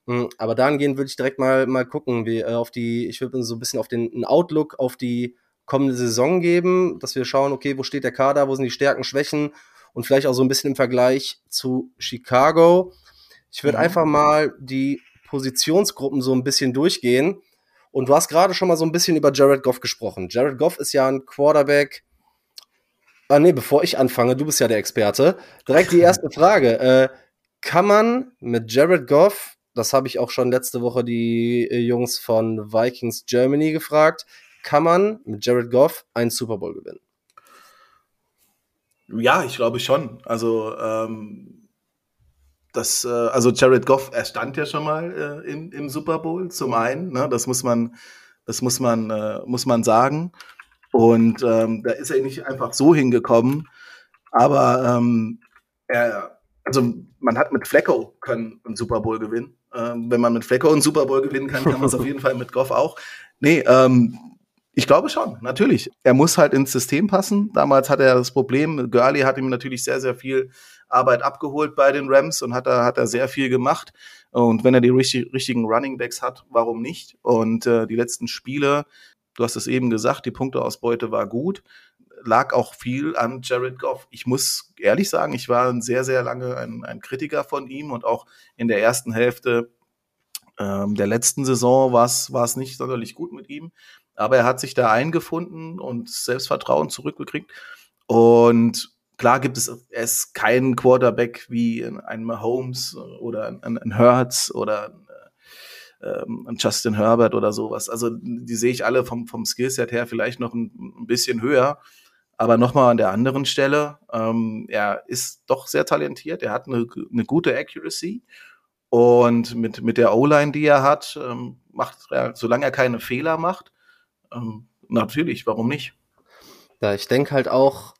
Hm, aber dahingehend würde ich direkt mal, mal gucken, wie äh, auf die, ich würde so ein bisschen auf den Outlook auf die kommende Saison geben, dass wir schauen, okay, wo steht der Kader, wo sind die Stärken, Schwächen und vielleicht auch so ein bisschen im Vergleich zu Chicago. Ich würde mhm. einfach mal die Positionsgruppen so ein bisschen durchgehen. Und du hast gerade schon mal so ein bisschen über Jared Goff gesprochen. Jared Goff ist ja ein Quarterback. Ah, nee, bevor ich anfange, du bist ja der Experte. Direkt die erste Frage. Äh, kann man mit Jared Goff das habe ich auch schon letzte Woche die äh, Jungs von Vikings Germany gefragt. Kann man mit Jared Goff einen Super Bowl gewinnen? Ja, ich glaube schon. Also, ähm, das, äh, also Jared Goff, er stand ja schon mal äh, im, im Super Bowl zum einen. Ne? Das muss man, das muss man, äh, muss man sagen. Und ähm, da ist er nicht einfach so hingekommen. Aber ähm, er, also man hat mit Flecko können einen Super Bowl gewinnen. Ähm, wenn man mit Flecko einen Super Bowl gewinnen kann, kann man es auf jeden Fall mit Goff auch. Nee, ähm, ich glaube schon, natürlich. Er muss halt ins System passen. Damals hatte er das Problem, Gurley hat ihm natürlich sehr, sehr viel Arbeit abgeholt bei den Rams und hat er, hat er sehr viel gemacht. Und wenn er die richtig, richtigen Running Backs hat, warum nicht? Und äh, die letzten Spiele, du hast es eben gesagt, die Punkteausbeute war gut lag auch viel an Jared Goff. Ich muss ehrlich sagen, ich war sehr, sehr lange ein, ein Kritiker von ihm und auch in der ersten Hälfte ähm, der letzten Saison war es nicht sonderlich gut mit ihm. Aber er hat sich da eingefunden und Selbstvertrauen zurückgekriegt. Und klar gibt es, er ist kein Quarterback wie ein Mahomes oder ein, ein Hurts oder ähm, Justin Herbert oder sowas. Also die sehe ich alle vom, vom Skillset her vielleicht noch ein, ein bisschen höher. Aber nochmal an der anderen Stelle, ähm, er ist doch sehr talentiert, er hat eine, eine gute Accuracy und mit, mit der O-Line, die er hat, ähm, macht er, solange er keine Fehler macht, ähm, natürlich, warum nicht? Ja, ich denke halt auch,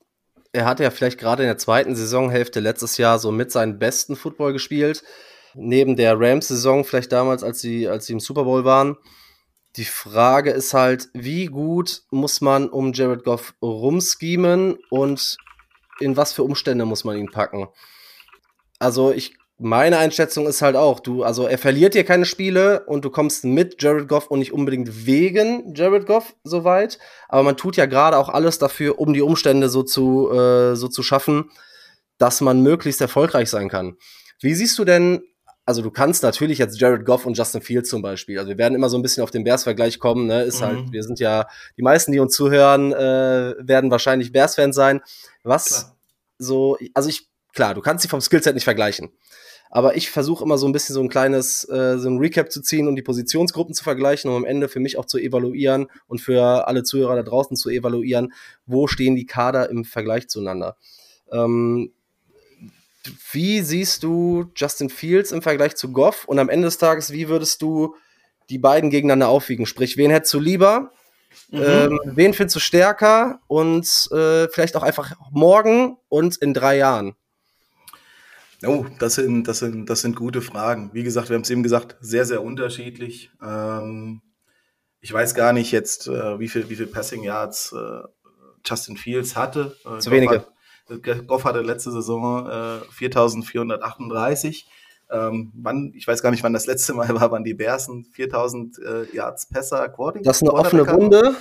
er hat ja vielleicht gerade in der zweiten Saisonhälfte letztes Jahr so mit seinen besten Football gespielt. Neben der Rams-Saison, vielleicht damals, als sie, als sie im Super Bowl waren. Die Frage ist halt, wie gut muss man um Jared Goff rumschemen und in was für Umstände muss man ihn packen? Also ich meine Einschätzung ist halt auch, du, also er verliert dir keine Spiele und du kommst mit Jared Goff und nicht unbedingt wegen Jared Goff so weit. Aber man tut ja gerade auch alles dafür, um die Umstände so zu, äh, so zu schaffen, dass man möglichst erfolgreich sein kann. Wie siehst du denn also du kannst natürlich jetzt Jared Goff und Justin Fields zum Beispiel, also wir werden immer so ein bisschen auf den Bears-Vergleich kommen, ne? Ist halt, mhm. halt, wir sind ja, die meisten, die uns zuhören, äh, werden wahrscheinlich Bears-Fans sein. Was klar. so, also ich, klar, du kannst sie vom Skillset nicht vergleichen. Aber ich versuche immer so ein bisschen so ein kleines, äh, so ein Recap zu ziehen und die Positionsgruppen zu vergleichen, um am Ende für mich auch zu evaluieren und für alle Zuhörer da draußen zu evaluieren, wo stehen die Kader im Vergleich zueinander. Ähm, wie siehst du Justin Fields im Vergleich zu Goff? Und am Ende des Tages, wie würdest du die beiden gegeneinander aufwiegen? Sprich, wen hättest du lieber? Mhm. Ähm, wen findest du stärker? Und äh, vielleicht auch einfach morgen und in drei Jahren? Oh, das sind, das sind, das sind gute Fragen. Wie gesagt, wir haben es eben gesagt, sehr, sehr unterschiedlich. Ähm, ich weiß gar nicht jetzt, äh, wie viel, wie viel Passing Yards äh, Justin Fields hatte. Äh, Zu wenige. Hat, Goff hatte letzte Saison äh, 4.438. Ähm, wann, ich weiß gar nicht, wann das letzte Mal war, wann die Bärsen 4000 äh, Yards Pässer Quarting. Das ist eine offene Wunde.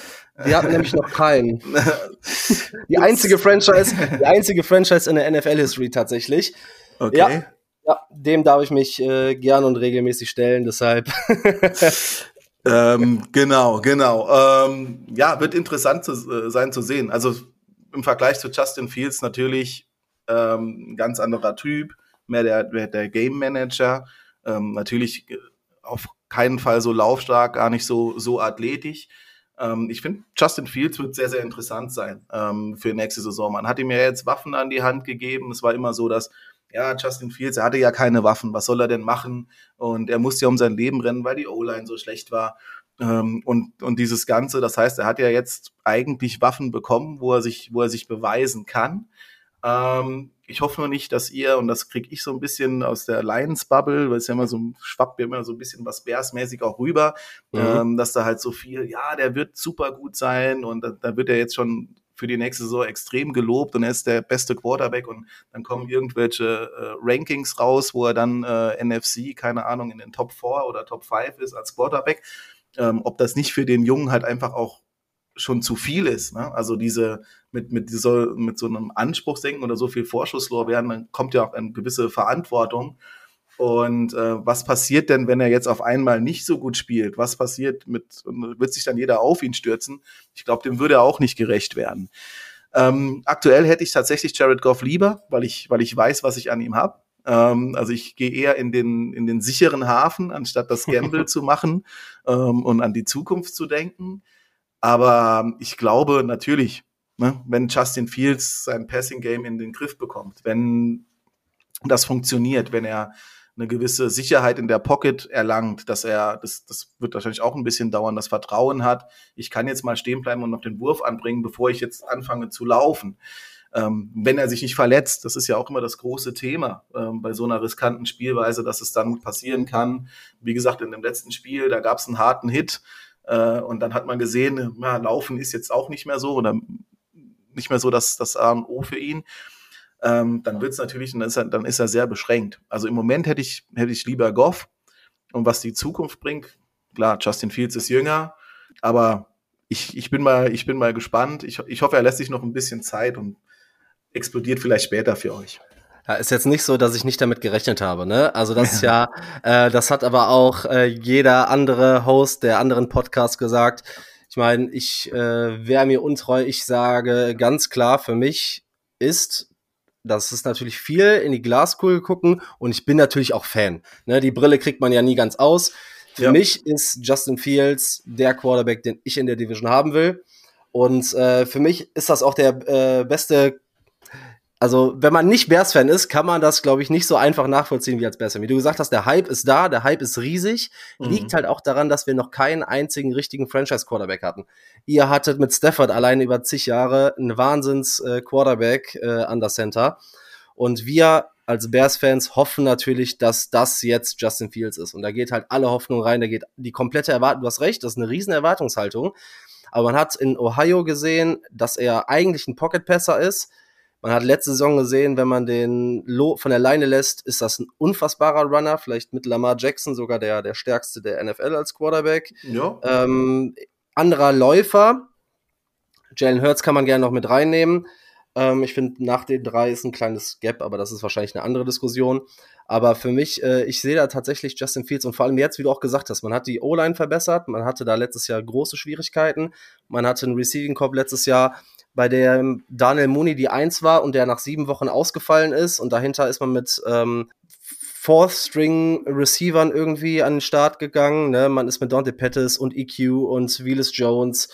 Die hatten nämlich noch keinen. Die einzige Franchise, die einzige Franchise in der NFL-History tatsächlich. Okay. Ja, ja, dem darf ich mich äh, gern und regelmäßig stellen, deshalb. ähm, genau, genau. Ähm, ja, wird interessant zu, äh, sein zu sehen. Also im Vergleich zu Justin Fields natürlich ähm, ein ganz anderer Typ mehr der, der Game Manager. Ähm, natürlich äh, auf keinen Fall so laufstark, gar nicht so, so athletisch. Ähm, ich finde, Justin Fields wird sehr, sehr interessant sein ähm, für nächste Saison. Man hat ihm ja jetzt Waffen an die Hand gegeben. Es war immer so, dass ja, Justin Fields, er hatte ja keine Waffen, was soll er denn machen? Und er musste ja um sein Leben rennen, weil die O-Line so schlecht war. Ähm, und, und dieses Ganze, das heißt, er hat ja jetzt eigentlich Waffen bekommen, wo er sich, wo er sich beweisen kann. Ähm, ich hoffe nur nicht, dass ihr, und das kriege ich so ein bisschen aus der Lions-Bubble, weil es ja immer so schwappt mir immer so ein bisschen was Bears-mäßig auch rüber, mhm. ähm, dass da halt so viel, ja, der wird super gut sein und da, da wird er jetzt schon für die nächste Saison extrem gelobt und er ist der beste Quarterback und dann kommen irgendwelche äh, Rankings raus, wo er dann äh, NFC, keine Ahnung, in den Top 4 oder Top 5 ist als Quarterback. Ähm, ob das nicht für den Jungen halt einfach auch schon zu viel ist. Ne? Also diese mit mit dieser, mit so einem Anspruchsdenken oder so viel Vorschusslorbeeren, dann kommt ja auch eine gewisse Verantwortung. Und äh, was passiert denn, wenn er jetzt auf einmal nicht so gut spielt? Was passiert mit, wird sich dann jeder auf ihn stürzen? Ich glaube, dem würde er auch nicht gerecht werden. Ähm, aktuell hätte ich tatsächlich Jared Goff lieber, weil ich, weil ich weiß, was ich an ihm habe. Ähm, also ich gehe eher in den, in den sicheren Hafen, anstatt das Gamble zu machen ähm, und an die Zukunft zu denken. Aber ich glaube natürlich, ne, wenn Justin Fields sein Passing Game in den Griff bekommt, wenn das funktioniert, wenn er eine gewisse Sicherheit in der Pocket erlangt, dass er, das, das wird wahrscheinlich auch ein bisschen dauern, das Vertrauen hat, ich kann jetzt mal stehen bleiben und noch den Wurf anbringen, bevor ich jetzt anfange zu laufen. Ähm, wenn er sich nicht verletzt, das ist ja auch immer das große Thema ähm, bei so einer riskanten Spielweise, dass es dann passieren kann. Wie gesagt, in dem letzten Spiel, da gab es einen harten Hit, äh, und dann hat man gesehen, ja, Laufen ist jetzt auch nicht mehr so oder nicht mehr so das, das A und O für ihn. Ähm, dann wird es natürlich, dann ist, er, dann ist er sehr beschränkt. Also im Moment hätte ich, hätte ich lieber Goff. Und was die Zukunft bringt, klar, Justin Fields ist jünger, aber ich, ich, bin, mal, ich bin mal gespannt. Ich, ich hoffe, er lässt sich noch ein bisschen Zeit und explodiert vielleicht später für euch. Ja, ist jetzt nicht so, dass ich nicht damit gerechnet habe, ne? Also das ist ja, äh, das hat aber auch äh, jeder andere Host der anderen Podcasts gesagt. Ich meine, ich äh, wäre mir untreu. Ich sage ganz klar, für mich ist das ist natürlich viel in die Glaskugel gucken und ich bin natürlich auch Fan. Ne, die Brille kriegt man ja nie ganz aus. Für ja. mich ist Justin Fields der Quarterback, den ich in der Division haben will. Und äh, für mich ist das auch der äh, beste also, wenn man nicht Bears-Fan ist, kann man das, glaube ich, nicht so einfach nachvollziehen wie als Bears-Fan. Wie du gesagt hast, der Hype ist da, der Hype ist riesig. Mhm. Liegt halt auch daran, dass wir noch keinen einzigen richtigen Franchise-Quarterback hatten. Ihr hattet mit Stafford alleine über zig Jahre einen Wahnsinns-Quarterback äh, an der Center. Und wir als Bears-Fans hoffen natürlich, dass das jetzt Justin Fields ist. Und da geht halt alle Hoffnung rein, da geht die komplette Erwartung, du hast recht, das ist eine riesen Erwartungshaltung. Aber man hat in Ohio gesehen, dass er eigentlich ein Pocket-Passer ist man hat letzte Saison gesehen, wenn man den Lo von der Leine lässt, ist das ein unfassbarer Runner, vielleicht mit Lamar Jackson sogar der, der stärkste der NFL als Quarterback. Ja. Ähm, anderer Läufer, Jalen Hurts kann man gerne noch mit reinnehmen. Ähm, ich finde, nach den drei ist ein kleines Gap, aber das ist wahrscheinlich eine andere Diskussion. Aber für mich, äh, ich sehe da tatsächlich Justin Fields und vor allem jetzt, wie du auch gesagt hast, man hat die O-Line verbessert, man hatte da letztes Jahr große Schwierigkeiten, man hatte einen Receiving Corp letztes Jahr, bei dem Daniel Mooney die Eins war und der nach sieben Wochen ausgefallen ist. Und dahinter ist man mit ähm, Fourth-String-Receivern irgendwie an den Start gegangen. Ne? Man ist mit Dante Pettis und EQ und Willis Jones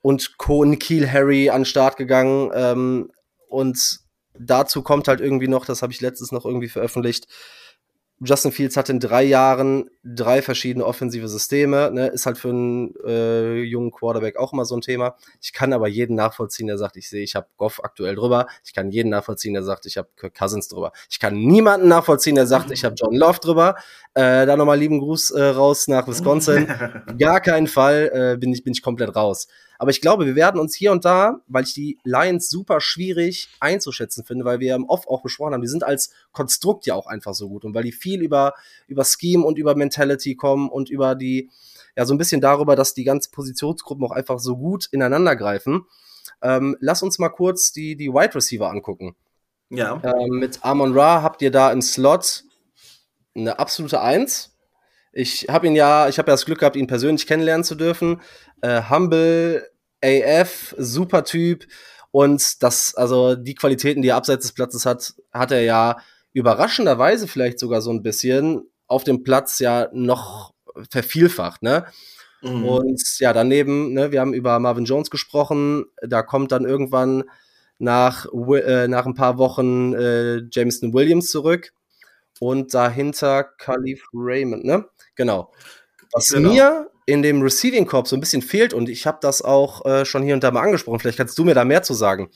und Co. Kiel Harry an den Start gegangen. Ähm, und dazu kommt halt irgendwie noch, das habe ich letztes noch irgendwie veröffentlicht, Justin Fields hat in drei Jahren drei verschiedene offensive Systeme, ne? ist halt für einen äh, jungen Quarterback auch immer so ein Thema. Ich kann aber jeden nachvollziehen, der sagt, ich sehe, ich habe Goff aktuell drüber. Ich kann jeden nachvollziehen, der sagt, ich habe Kirk Cousins drüber. Ich kann niemanden nachvollziehen, der sagt, ich habe John Love drüber. Äh, da nochmal lieben Gruß äh, raus nach Wisconsin. Gar keinen Fall äh, bin, ich, bin ich komplett raus. Aber ich glaube, wir werden uns hier und da, weil ich die Lions super schwierig einzuschätzen finde, weil wir im Off auch besprochen haben, die sind als Konstrukt ja auch einfach so gut und weil die viel über, über Scheme und über Mentality kommen und über die, ja, so ein bisschen darüber, dass die ganzen Positionsgruppen auch einfach so gut ineinander greifen. Ähm, lass uns mal kurz die, die Wide Receiver angucken. Ja. Ähm, mit Amon Ra habt ihr da im Slot eine absolute Eins. Ich habe ihn ja, ich habe ja das Glück gehabt, ihn persönlich kennenlernen zu dürfen. Äh, humble, AF, super Typ. Und das, also die Qualitäten, die er abseits des Platzes hat, hat er ja überraschenderweise vielleicht sogar so ein bisschen auf dem Platz ja noch vervielfacht, ne? Mhm. Und ja, daneben, ne, wir haben über Marvin Jones gesprochen, da kommt dann irgendwann nach, äh, nach ein paar Wochen äh, Jameson Williams zurück und dahinter Khalif Raymond, ne? Genau. Was genau. mir in dem Receiving Corp so ein bisschen fehlt und ich habe das auch äh, schon hier und da mal angesprochen, vielleicht kannst du mir da mehr zu sagen.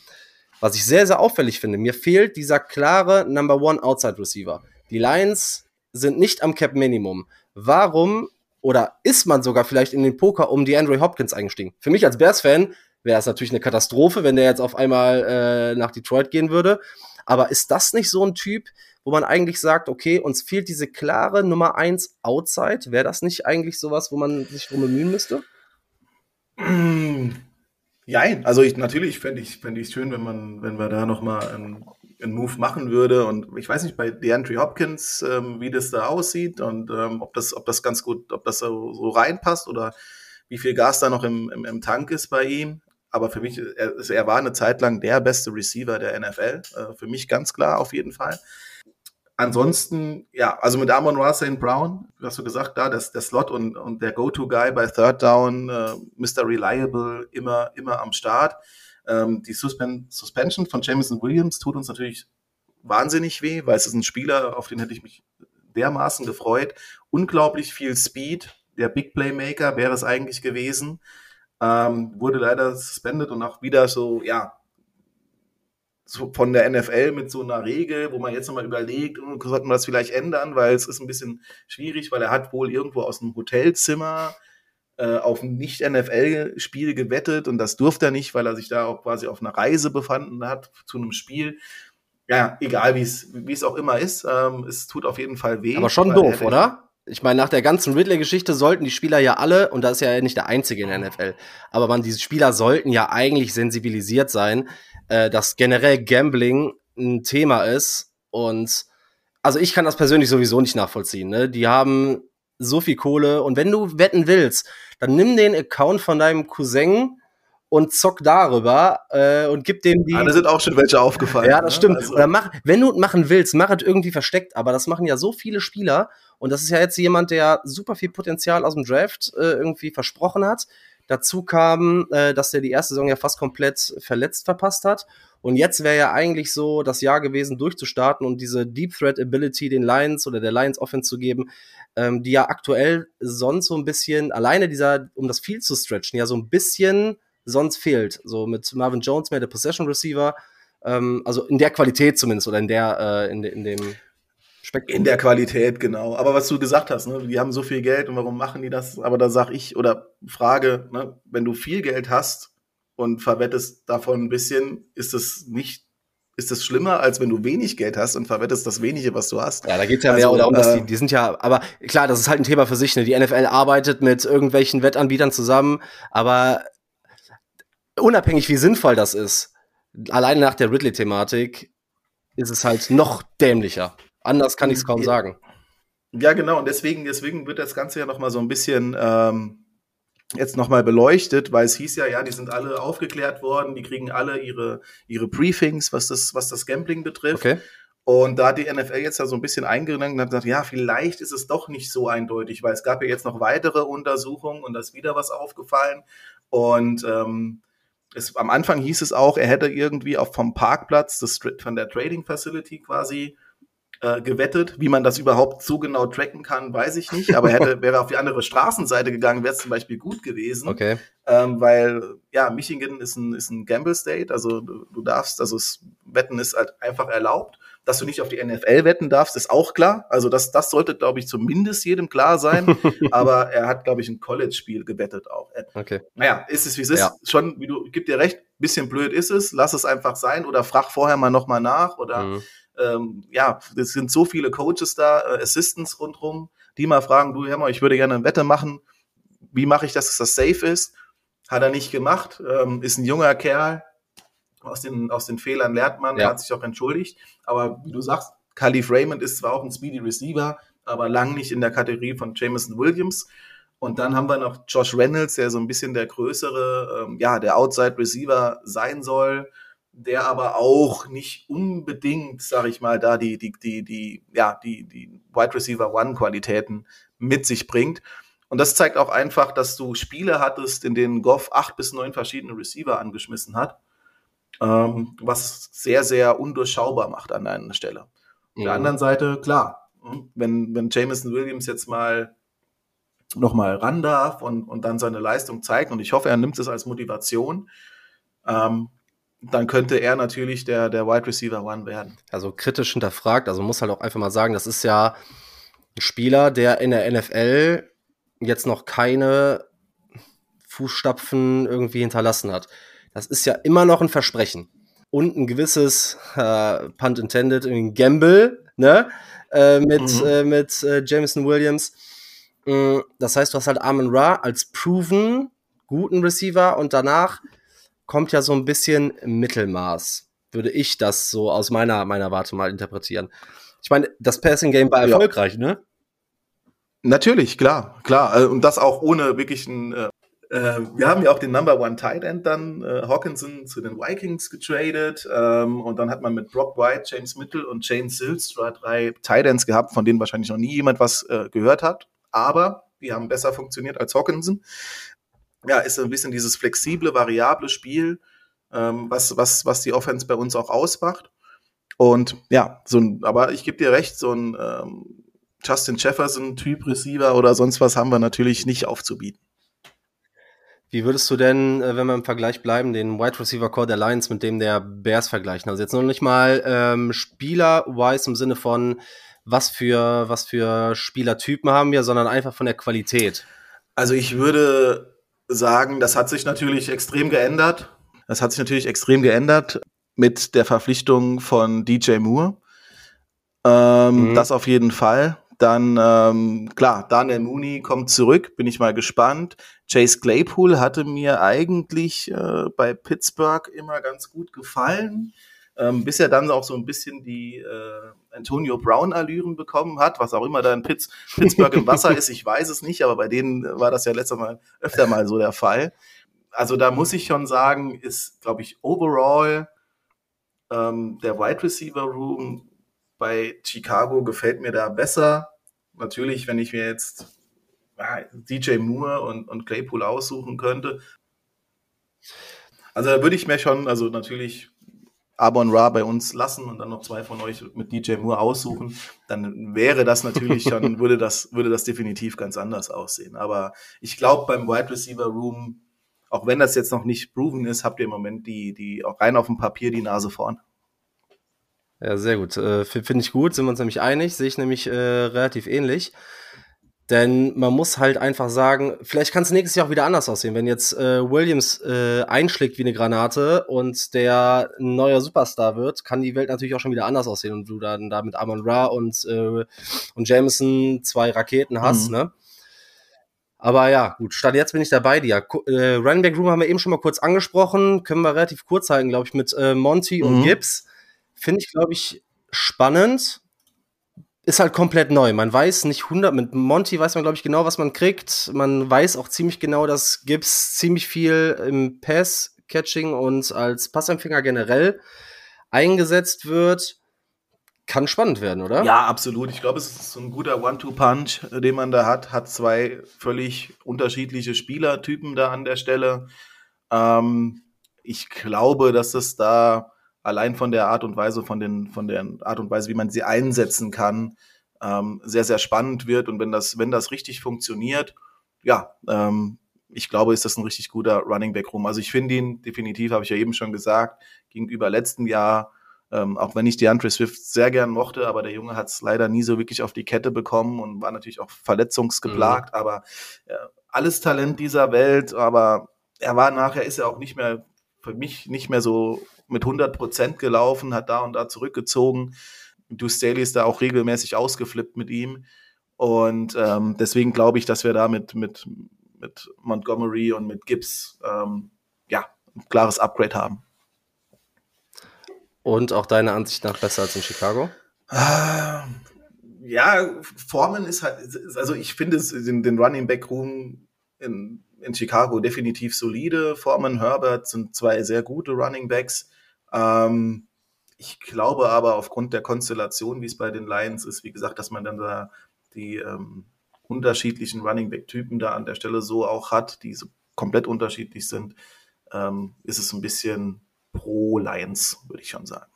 Was ich sehr, sehr auffällig finde, mir fehlt dieser klare Number One Outside Receiver. Die Lions sind nicht am Cap Minimum. Warum oder ist man sogar vielleicht in den Poker um die Andrew Hopkins eingestiegen? Für mich als Bears-Fan wäre es natürlich eine Katastrophe, wenn der jetzt auf einmal äh, nach Detroit gehen würde. Aber ist das nicht so ein Typ, wo man eigentlich sagt, okay, uns fehlt diese klare Nummer eins Outside. Wäre das nicht eigentlich sowas, wo man sich drum bemühen müsste? Jein, also ich natürlich fände ich fände ich schön, wenn man wenn wir da noch mal einen, einen Move machen würde und ich weiß nicht bei DeAndre Hopkins, ähm, wie das da aussieht und ähm, ob das ob das ganz gut, ob das so, so reinpasst oder wie viel Gas da noch im, im, im Tank ist bei ihm. Aber für mich, er, er war eine Zeit lang der beste Receiver der NFL. Äh, für mich ganz klar auf jeden Fall. Ansonsten, ja, also mit Amon Ra St. Brown, hast du gesagt, da, das, der Slot und, und der Go-To-Guy bei Third Down, äh, Mr. Reliable, immer, immer am Start. Ähm, die Suspen Suspension von Jameson Williams tut uns natürlich wahnsinnig weh, weil es ist ein Spieler, auf den hätte ich mich dermaßen gefreut. Unglaublich viel Speed. Der Big Playmaker wäre es eigentlich gewesen. Ähm, wurde leider suspended und auch wieder so, ja, von der NFL mit so einer Regel, wo man jetzt nochmal überlegt, hm, sollten wir das vielleicht ändern, weil es ist ein bisschen schwierig, weil er hat wohl irgendwo aus einem Hotelzimmer äh, auf ein Nicht-NFL-Spiel gewettet und das durfte er nicht, weil er sich da auch quasi auf einer Reise befanden hat zu einem Spiel. Ja, egal wie es wie es auch immer ist, ähm, es tut auf jeden Fall weh. Aber schon doof, oder? Ich meine, nach der ganzen Ridley-Geschichte sollten die Spieler ja alle, und da ist ja nicht der einzige in der NFL, aber man, diese Spieler sollten ja eigentlich sensibilisiert sein, äh, dass generell Gambling ein Thema ist. Und also ich kann das persönlich sowieso nicht nachvollziehen. Ne? Die haben so viel Kohle und wenn du wetten willst, dann nimm den Account von deinem Cousin und zock darüber äh, und gib dem die. Ah, da sind auch schon welche aufgefallen. Ja, das ne? stimmt. Also. Oder mach, wenn du machen willst, mach es irgendwie versteckt. Aber das machen ja so viele Spieler. Und das ist ja jetzt jemand, der super viel Potenzial aus dem Draft äh, irgendwie versprochen hat. Dazu kam, äh, dass der die erste Saison ja fast komplett verletzt verpasst hat. Und jetzt wäre ja eigentlich so das Jahr gewesen, durchzustarten und diese Deep Threat Ability den Lions oder der Lions Offense zu geben, ähm, die ja aktuell sonst so ein bisschen, alleine dieser, um das Field zu stretchen, ja so ein bisschen sonst fehlt. So mit Marvin Jones mehr der Possession Receiver, ähm, also in der Qualität zumindest oder in der, äh, in, in dem Spektrum. In der Qualität, genau. Aber was du gesagt hast, ne, die haben so viel Geld und warum machen die das? Aber da sag ich oder frage, ne, wenn du viel Geld hast und verwettest davon ein bisschen, ist es nicht ist es schlimmer, als wenn du wenig Geld hast und verwettest das wenige, was du hast. Ja, da geht's ja also, mehr darum, dass die, äh, die sind ja, aber klar, das ist halt ein Thema für sich. Ne? Die NFL arbeitet mit irgendwelchen Wettanbietern zusammen, aber unabhängig wie sinnvoll das ist, allein nach der Ridley-Thematik ist es halt noch dämlicher. Anders kann ich es kaum sagen. Ja, genau. Und deswegen, deswegen wird das Ganze ja noch mal so ein bisschen ähm, jetzt noch mal beleuchtet, weil es hieß ja, ja, die sind alle aufgeklärt worden, die kriegen alle ihre ihre Briefings, was das was das Gambling betrifft. Okay. Und da hat die NFL jetzt ja so ein bisschen eingegangen und hat gesagt, ja, vielleicht ist es doch nicht so eindeutig, weil es gab ja jetzt noch weitere Untersuchungen und da ist wieder was aufgefallen. Und ähm, es, am Anfang hieß es auch, er hätte irgendwie auch vom Parkplatz, das, von der Trading Facility quasi, äh, gewettet. Wie man das überhaupt so genau tracken kann, weiß ich nicht. Aber er hätte, wäre auf die andere Straßenseite gegangen, wäre es zum Beispiel gut gewesen. Okay. Ähm, weil, ja, Michigan ist ein, ist ein Gamble State, also du, du darfst, also das Wetten ist halt einfach erlaubt. Dass du nicht auf die NFL wetten darfst, ist auch klar. Also das, das sollte, glaube ich, zumindest jedem klar sein. Aber er hat, glaube ich, ein College-Spiel gewettet auch. Okay. Naja, ist es wie es ist. Ja. Schon, wie du, gib dir recht, bisschen blöd ist es. Lass es einfach sein oder frag vorher mal nochmal nach oder Mhm. Ähm, ja, es sind so viele Coaches da, äh, Assistants rundrum, die mal fragen, du, hör mal, ich würde gerne eine Wette machen. Wie mache ich das, dass das safe ist? Hat er nicht gemacht. Ähm, ist ein junger Kerl. Aus den, aus den Fehlern lernt man. Ja. Er hat sich auch entschuldigt. Aber wie du sagst, Khalif Raymond ist zwar auch ein Speedy Receiver, aber lang nicht in der Kategorie von Jameson Williams. Und dann haben wir noch Josh Reynolds, der so ein bisschen der größere, ähm, ja, der Outside Receiver sein soll, der aber auch nicht unbedingt, sag ich mal, da die, die, die, die, ja, die, die Wide Receiver One Qualitäten mit sich bringt. Und das zeigt auch einfach, dass du Spiele hattest, in denen Goff acht bis neun verschiedene Receiver angeschmissen hat, ähm, was sehr, sehr undurchschaubar macht an einer Stelle. Auf der Mhm. anderen Seite, klar, hm, wenn, wenn Jameson Williams jetzt mal nochmal ran darf und, und dann seine Leistung zeigt, und ich hoffe, er nimmt es als Motivation, ähm, dann könnte er natürlich der, der Wide Receiver One werden. also kritisch hinterfragt. Also muss halt auch einfach mal sagen, das ist ja ein Spieler, der in der NFL jetzt noch keine Fußstapfen irgendwie hinterlassen hat. Das ist ja immer noch ein Versprechen. Und ein gewisses, äh, Punt intended, ein Gamble, ne? Äh, mit Mhm. äh, mit äh, Jameson Williams. Mm, Das heißt, du hast halt Amon Ra als proven guten Receiver und danach kommt ja so ein bisschen Mittelmaß. Würde ich das so aus meiner, meiner Warte mal interpretieren. Ich meine, das Passing Game war Ja. erfolgreich, ne? Natürlich, klar, klar. Äh, Und das auch ohne wirklichen. Äh, äh, wir haben ja auch den Number One Tight End dann, äh, Hawkinson, zu den Vikings getradet. Ähm, und dann hat man mit Brock White, James Mitchell und Jane Silstra drei Tight Ends gehabt, von denen wahrscheinlich noch nie jemand was äh, gehört hat. Aber die haben besser funktioniert als Hawkinson. Ja, ist so ein bisschen dieses flexible, variable Spiel, ähm, was, was, was die Offense bei uns auch ausmacht. Und ja, so ein, aber ich gebe dir recht, so ein ähm, Justin Jefferson-Typ Receiver oder sonst was haben wir natürlich nicht aufzubieten. Wie würdest du denn, äh, wenn wir im Vergleich bleiben, den Wide Receiver Core der Lions mit dem der Bears vergleichen? Also jetzt noch nicht mal ähm, Spieler-wise im Sinne von, was für, was für Spielertypen haben wir, sondern einfach von der Qualität. Also ich würde sagen, das hat sich natürlich extrem geändert. Das hat sich natürlich extrem geändert mit der Verpflichtung von DJ Moore. Ähm, Mhm. Das auf jeden Fall. Dann, ähm, klar, Daniel Mooney kommt zurück, bin ich mal gespannt. Chase Claypool hatte mir eigentlich äh, bei Pittsburgh immer ganz gut gefallen, ähm, bis er dann auch so ein bisschen die äh, Antonio Brown-Allüren bekommen hat, was auch immer da in Pitts, Pittsburgh im Wasser ist, ich weiß es nicht, aber bei denen war das ja letztes Mal öfter mal so der Fall. Also da muss ich schon sagen, ist, glaube ich, overall ähm, der Wide Receiver Room bei Chicago gefällt mir da besser. Natürlich, wenn ich mir jetzt DJ Moore und, und Claypool aussuchen könnte. Also da würde ich mir schon, also natürlich Arbon Ra bei uns lassen und dann noch zwei von euch mit DJ Moore aussuchen, dann wäre das natürlich schon, würde das, würde das definitiv ganz anders aussehen. Aber ich glaube beim Wide Receiver Room, auch wenn das jetzt noch nicht proven ist, habt ihr im Moment die, die auch rein auf dem Papier die Nase vorn. Ja, sehr gut. Äh, Finde ich gut, sind wir uns nämlich einig, sehe ich nämlich äh, relativ ähnlich. Denn man muss halt einfach sagen, vielleicht kann es nächstes Jahr auch wieder anders aussehen. Wenn jetzt äh, Williams äh, einschlägt wie eine Granate und der ein neuer Superstar wird, kann die Welt natürlich auch schon wieder anders aussehen und du dann da mit Amon Ra und, äh, und Jameson zwei Raketen hast, Mhm. ne? Aber ja, gut, statt jetzt bin ich dabei dir. Äh, Running Back Room haben wir eben schon mal kurz angesprochen, können wir relativ kurz halten, glaube ich, mit äh, Monty und Mhm. Gibbs. Finde ich, glaube ich, spannend. Ist halt komplett neu. Man weiß nicht 100, mit Monty weiß man, glaube ich, genau, was man kriegt. Man weiß auch ziemlich genau, dass Gibbs ziemlich viel im Pass-Catching und als Passempfänger generell eingesetzt wird. Kann spannend werden, oder? Ja, absolut. Ich glaube, es ist so ein guter One-Two-Punch, äh, den man da hat. Hat zwei völlig unterschiedliche Spielertypen da an der Stelle. Ähm, ich glaube, dass es da allein von der Art und Weise, von, den, von der Art und Weise, wie man sie einsetzen kann, ähm, sehr, sehr spannend wird. Und wenn das, wenn das richtig funktioniert, ja, ähm, ich glaube, ist das ein richtig guter Running Back Room. Also ich finde ihn definitiv, habe ich ja eben schon gesagt, gegenüber letzten Jahr, ähm, auch wenn ich DeAndre Swift sehr gern mochte, aber der Junge hat es leider nie so wirklich auf die Kette bekommen und war natürlich auch verletzungsgeplagt, mhm. aber äh, alles Talent dieser Welt, aber er war nachher, ist er auch nicht mehr, für mich nicht mehr so mit 100 Prozent gelaufen, hat da und da zurückgezogen. Du Staley ist da auch regelmäßig ausgeflippt mit ihm. Und ähm, deswegen glaube ich, dass wir da mit, mit, mit Montgomery und mit Gibbs ähm, ja, ein klares Upgrade haben. Und auch deiner Ansicht nach besser als in Chicago? Ah, ja, Formen ist halt, also ich finde den, den Running Back Room in, in Chicago definitiv solide. Foreman, Herbert sind zwei sehr gute Running Backs. Ähm, ich glaube aber aufgrund der Konstellation, wie es bei den Lions ist, wie gesagt, dass man dann da die ähm, unterschiedlichen Running Back-Typen da an der Stelle so auch hat, die so komplett unterschiedlich sind, ähm, ist es ein bisschen pro Lions, würde ich schon sagen.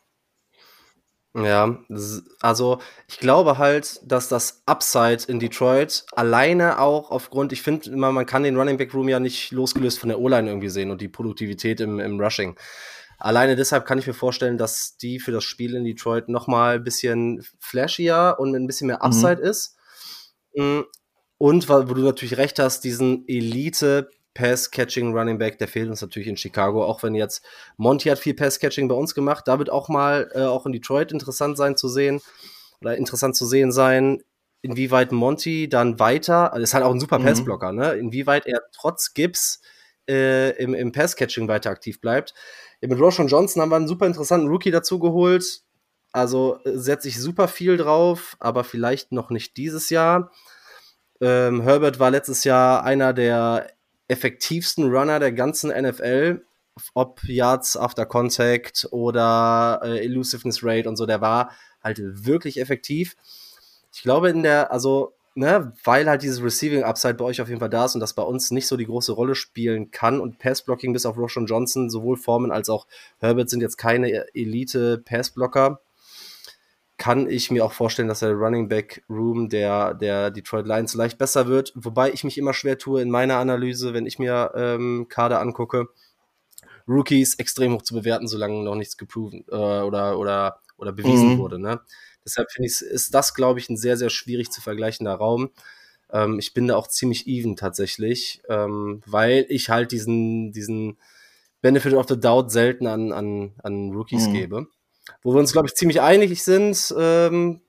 Ja, also ich glaube halt, dass das Upside in Detroit alleine auch aufgrund, ich finde immer, man kann den Running Back Room ja nicht losgelöst von der O-Line irgendwie sehen und die Produktivität im, im Rushing. Alleine deshalb kann ich mir vorstellen, dass die für das Spiel in Detroit noch mal ein bisschen flashier und mit ein bisschen mehr mhm. Upside mhm. ist. Mm, und wo du natürlich recht hast, diesen Elite Pass-Catching Running Back, der fehlt uns natürlich in Chicago, auch wenn jetzt Monty hat viel Pass-Catching bei uns gemacht. Da wird auch mal äh, auch in Detroit interessant sein zu sehen oder interessant zu sehen sein, inwieweit Monty dann weiter, also ist halt auch ein super mhm. Passblocker, ne? Inwieweit er trotz Gibbs äh, im, im Pass-Catching weiter aktiv bleibt. Ja, mit Roshan Johnson haben wir einen super interessanten Rookie dazu geholt. Also äh, setze ich super viel drauf, aber vielleicht noch nicht dieses Jahr. Ähm, Herbert war letztes Jahr einer der effektivsten Runner der ganzen NFL, ob Yards after Contact oder äh, Elusiveness Rate und so, der war halt wirklich effektiv. Ich glaube, in der, also, ne, weil halt dieses Receiving Upside bei euch auf jeden Fall da ist und das bei uns nicht so die große Rolle spielen kann und Passblocking bis auf Roshan Johnson, sowohl Foreman als auch Herbert sind jetzt keine Elite Passblocker kann ich mir auch vorstellen, dass der Running Back Room der, der Detroit Lions leicht besser wird. Wobei ich mich immer schwer tue in meiner Analyse, wenn ich mir ähm, Kader angucke, Rookies extrem hoch zu bewerten, solange noch nichts geproven äh, oder, oder, oder bewiesen mhm. wurde. Ne? Deshalb finde ich, ist das, glaube ich, ein sehr, sehr schwierig zu vergleichender Raum. Ähm, ich bin da auch ziemlich even tatsächlich, ähm, weil ich halt diesen, diesen Benefit of the Doubt selten an, an, an Rookies mhm. gebe wo wir uns, glaube ich, ziemlich einig sind. Ähm,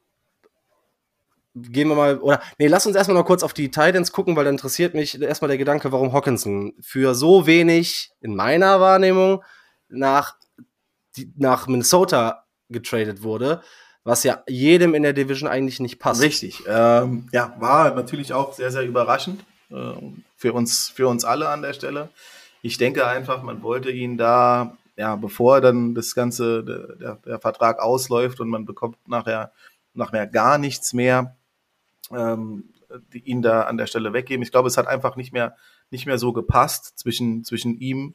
gehen wir mal, oder, nee, lass uns erstmal noch kurz auf die Titans gucken, weil da interessiert mich erstmal der Gedanke, warum Hawkinson für so wenig, in meiner Wahrnehmung, nach, die, nach Minnesota getradet wurde, was ja jedem in der Division eigentlich nicht passt. Richtig, ähm, ja, war natürlich auch sehr, sehr überraschend äh, für, uns, für uns alle an der Stelle. Ich denke einfach, man wollte ihn da ja, bevor dann das Ganze, der, der Vertrag ausläuft und man bekommt nachher, nachher gar nichts mehr, ähm, ihn da an der Stelle weggeben. Ich glaube, es hat einfach nicht mehr, nicht mehr so gepasst zwischen, zwischen ihm,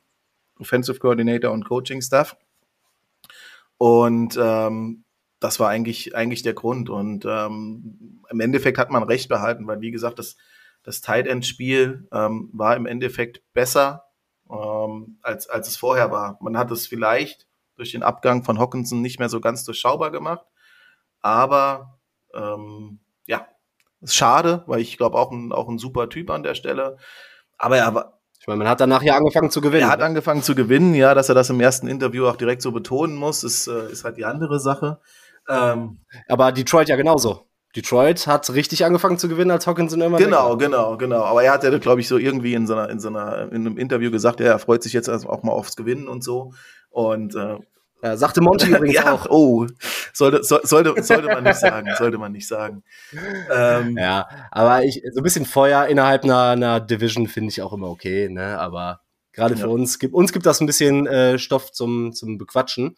Offensive Coordinator und Coaching Staff. Und ähm, das war eigentlich, eigentlich der Grund. Und ähm, im Endeffekt hat man recht behalten, weil wie gesagt, das, das Tight End Spiel ähm, war im Endeffekt besser ähm, als, als es vorher war. Man hat es vielleicht durch den Abgang von Hawkinson nicht mehr so ganz durchschaubar gemacht. Aber ähm, ja, ist schade, weil ich glaube auch ein, auch ein super Typ an der Stelle. Aber er war. Ich meine, man hat danach ja angefangen zu gewinnen. Er hat angefangen zu gewinnen, ja, dass er das im ersten Interview auch direkt so betonen muss, ist, äh, ist halt die andere Sache. Ähm, aber Detroit ja genauso. Detroit hat richtig angefangen zu gewinnen, als Hawkinson immer Genau, genau, genau. Aber er hat ja, glaube ich, so irgendwie in so einer, in so einer, in einem Interview gesagt, ja, er freut sich jetzt auch mal aufs Gewinnen und so. Und äh, ja, sagte Monty übrigens ja, auch. Oh, sollte, so, sollte, sollte man nicht sagen, sollte man nicht sagen. Ähm, ja, aber ich, so ein bisschen Feuer innerhalb einer, einer Division finde ich auch immer okay, ne? Aber gerade für ja. uns gibt uns gibt das ein bisschen äh, Stoff zum, zum Bequatschen.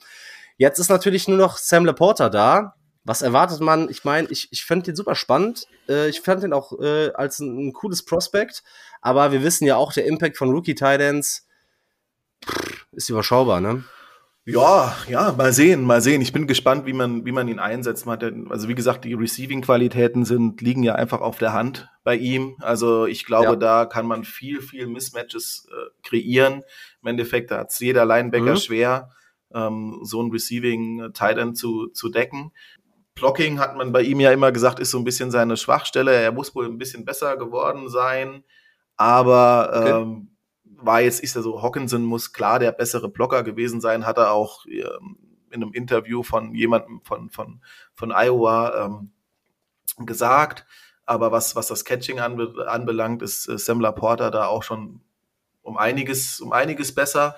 Jetzt ist natürlich nur noch Sam Laporta da, was erwartet man? Ich meine, ich, ich fand den super spannend. Äh, ich fand den auch äh, als ein, ein, cooles Prospekt. Aber wir wissen ja auch, der Impact von Rookie Titans ist überschaubar, ne? Ja, ja, mal sehen, mal sehen. Ich bin gespannt, wie man, wie man ihn einsetzt. Hat also wie gesagt, die Receiving-Qualitäten sind, liegen ja einfach auf der Hand bei ihm. Also ich glaube, ja. da kann man viel, viel Mismatches äh, kreieren. Im Endeffekt hat es jeder Linebacker mhm. schwer, ähm, so ein Receiving-Tight zu, zu decken. Blocking hat man bei ihm ja immer gesagt, ist so ein bisschen seine Schwachstelle. Er muss wohl ein bisschen besser geworden sein. Aber okay. ähm, war jetzt, ist er so, Hawkinson muss klar der bessere Blocker gewesen sein, hat er auch ähm, in einem Interview von jemandem von, von, von Iowa ähm, gesagt. Aber was, was das Catching anbe anbelangt, ist äh, Sam Porter da auch schon um einiges, um einiges besser.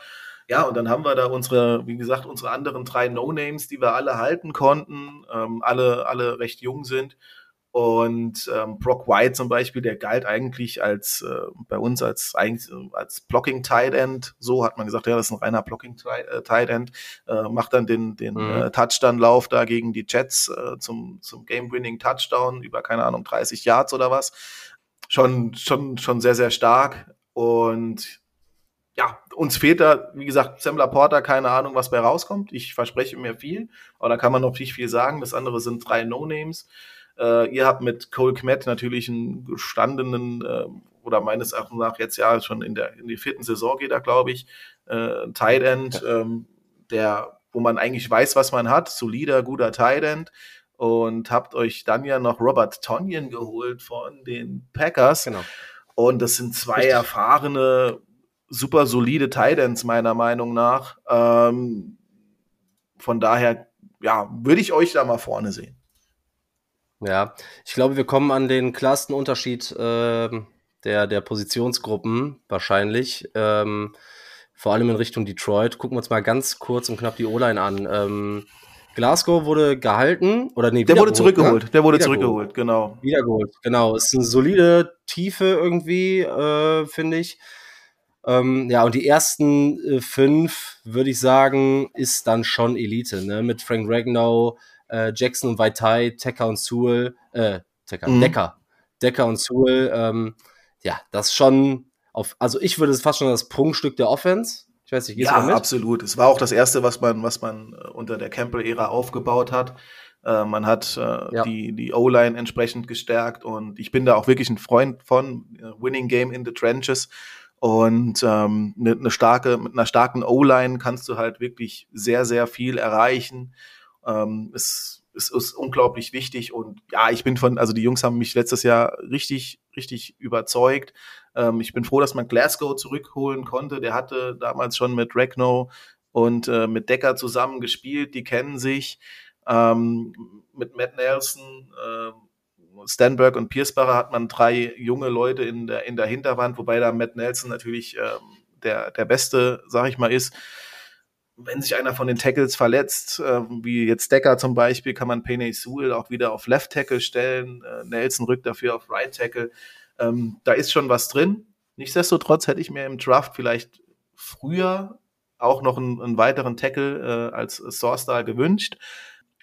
Ja, und dann haben wir da unsere, wie gesagt, unsere anderen drei No-Names, die wir alle halten konnten, ähm, alle, alle recht jung sind. Und ähm, Brock White zum Beispiel, der galt eigentlich als äh, bei uns als eigentlich als Blocking Tight End. So hat man gesagt, ja, das ist ein reiner Blocking äh, Tight End. Äh, macht dann den den mhm. äh, Touchdown-Lauf da gegen die Jets äh, zum zum Game-Winning Touchdown über keine Ahnung 30 Yards oder was. Schon schon schon sehr sehr stark und ja, uns fehlt da, wie gesagt, Sam Porter, keine Ahnung, was bei rauskommt. Ich verspreche mir viel, aber da kann man noch nicht viel sagen. Das andere sind drei No-Names. Äh, ihr habt mit Cole Kmet natürlich einen gestandenen, äh, oder meines Erachtens nach jetzt ja schon in der in die vierten Saison geht er, glaube ich, äh, Tight End, ähm, der, wo man eigentlich weiß, was man hat, solider, guter Tight End. Und habt euch dann ja noch Robert Tonyan geholt von den Packers. Genau. Und das sind zwei Richtig. erfahrene, super solide Tight Ends, meiner Meinung nach. Ähm, von daher, ja, würde ich euch da mal vorne sehen. Ja, ich glaube, wir kommen an den klarsten Unterschied äh, der, der Positionsgruppen wahrscheinlich. Ähm, vor allem in Richtung Detroit. Gucken wir uns mal ganz kurz und knapp die O-Line an. Ähm, Glasgow wurde gehalten oder nee, der wurde zurückgeholt. Ne? Der wurde zurückgeholt, genau. Wiedergeholt, genau. Es ist eine solide Tiefe irgendwie, äh, finde ich. Ähm, ja, und die ersten äh, fünf, würde ich sagen, ist dann schon Elite, ne? Mit Frank Ragnow, äh, Jackson und Vaitai, Tecker und Sewell, äh, Tecker, mhm. Decker, Decker und Sewell, ähm, ja, das schon auf, also ich würde es fast schon das Prunkstück der Offense. Ich weiß nicht, gehst ja, du mit? absolut. Es war auch das erste, was man, was man äh, unter der Campbell-Ära aufgebaut hat. Äh, man hat äh, ja. die, die O-Line entsprechend gestärkt und ich bin da auch wirklich ein Freund von äh, Winning Game in the Trenches. Und ähm, eine, eine starke, mit einer starken O-Line kannst du halt wirklich sehr, sehr viel erreichen. Ähm, es, es ist unglaublich wichtig und ja, ich bin von, also die Jungs haben mich letztes Jahr richtig, richtig überzeugt. Ähm, ich bin froh, dass man Glasgow zurückholen konnte. Der hatte damals schon mit Regno und äh, mit Decker zusammen gespielt, die kennen sich. Ähm, mit Matt Nelson, äh, Stanberg und Piersbacher hat man drei junge Leute in der, in der Hinterwand, wobei da Matt Nelson natürlich ähm, der, der Beste, sag ich mal, ist wenn sich einer von den Tackles verletzt, äh, wie jetzt Decker zum Beispiel, kann man Penny Sewell auch wieder auf Left Tackle stellen. Äh, Nelson rückt dafür auf Right Tackle. Ähm, da ist schon was drin. Nichtsdestotrotz hätte ich mir im Draft vielleicht früher auch noch einen, einen weiteren Tackle äh, als Source gewünscht.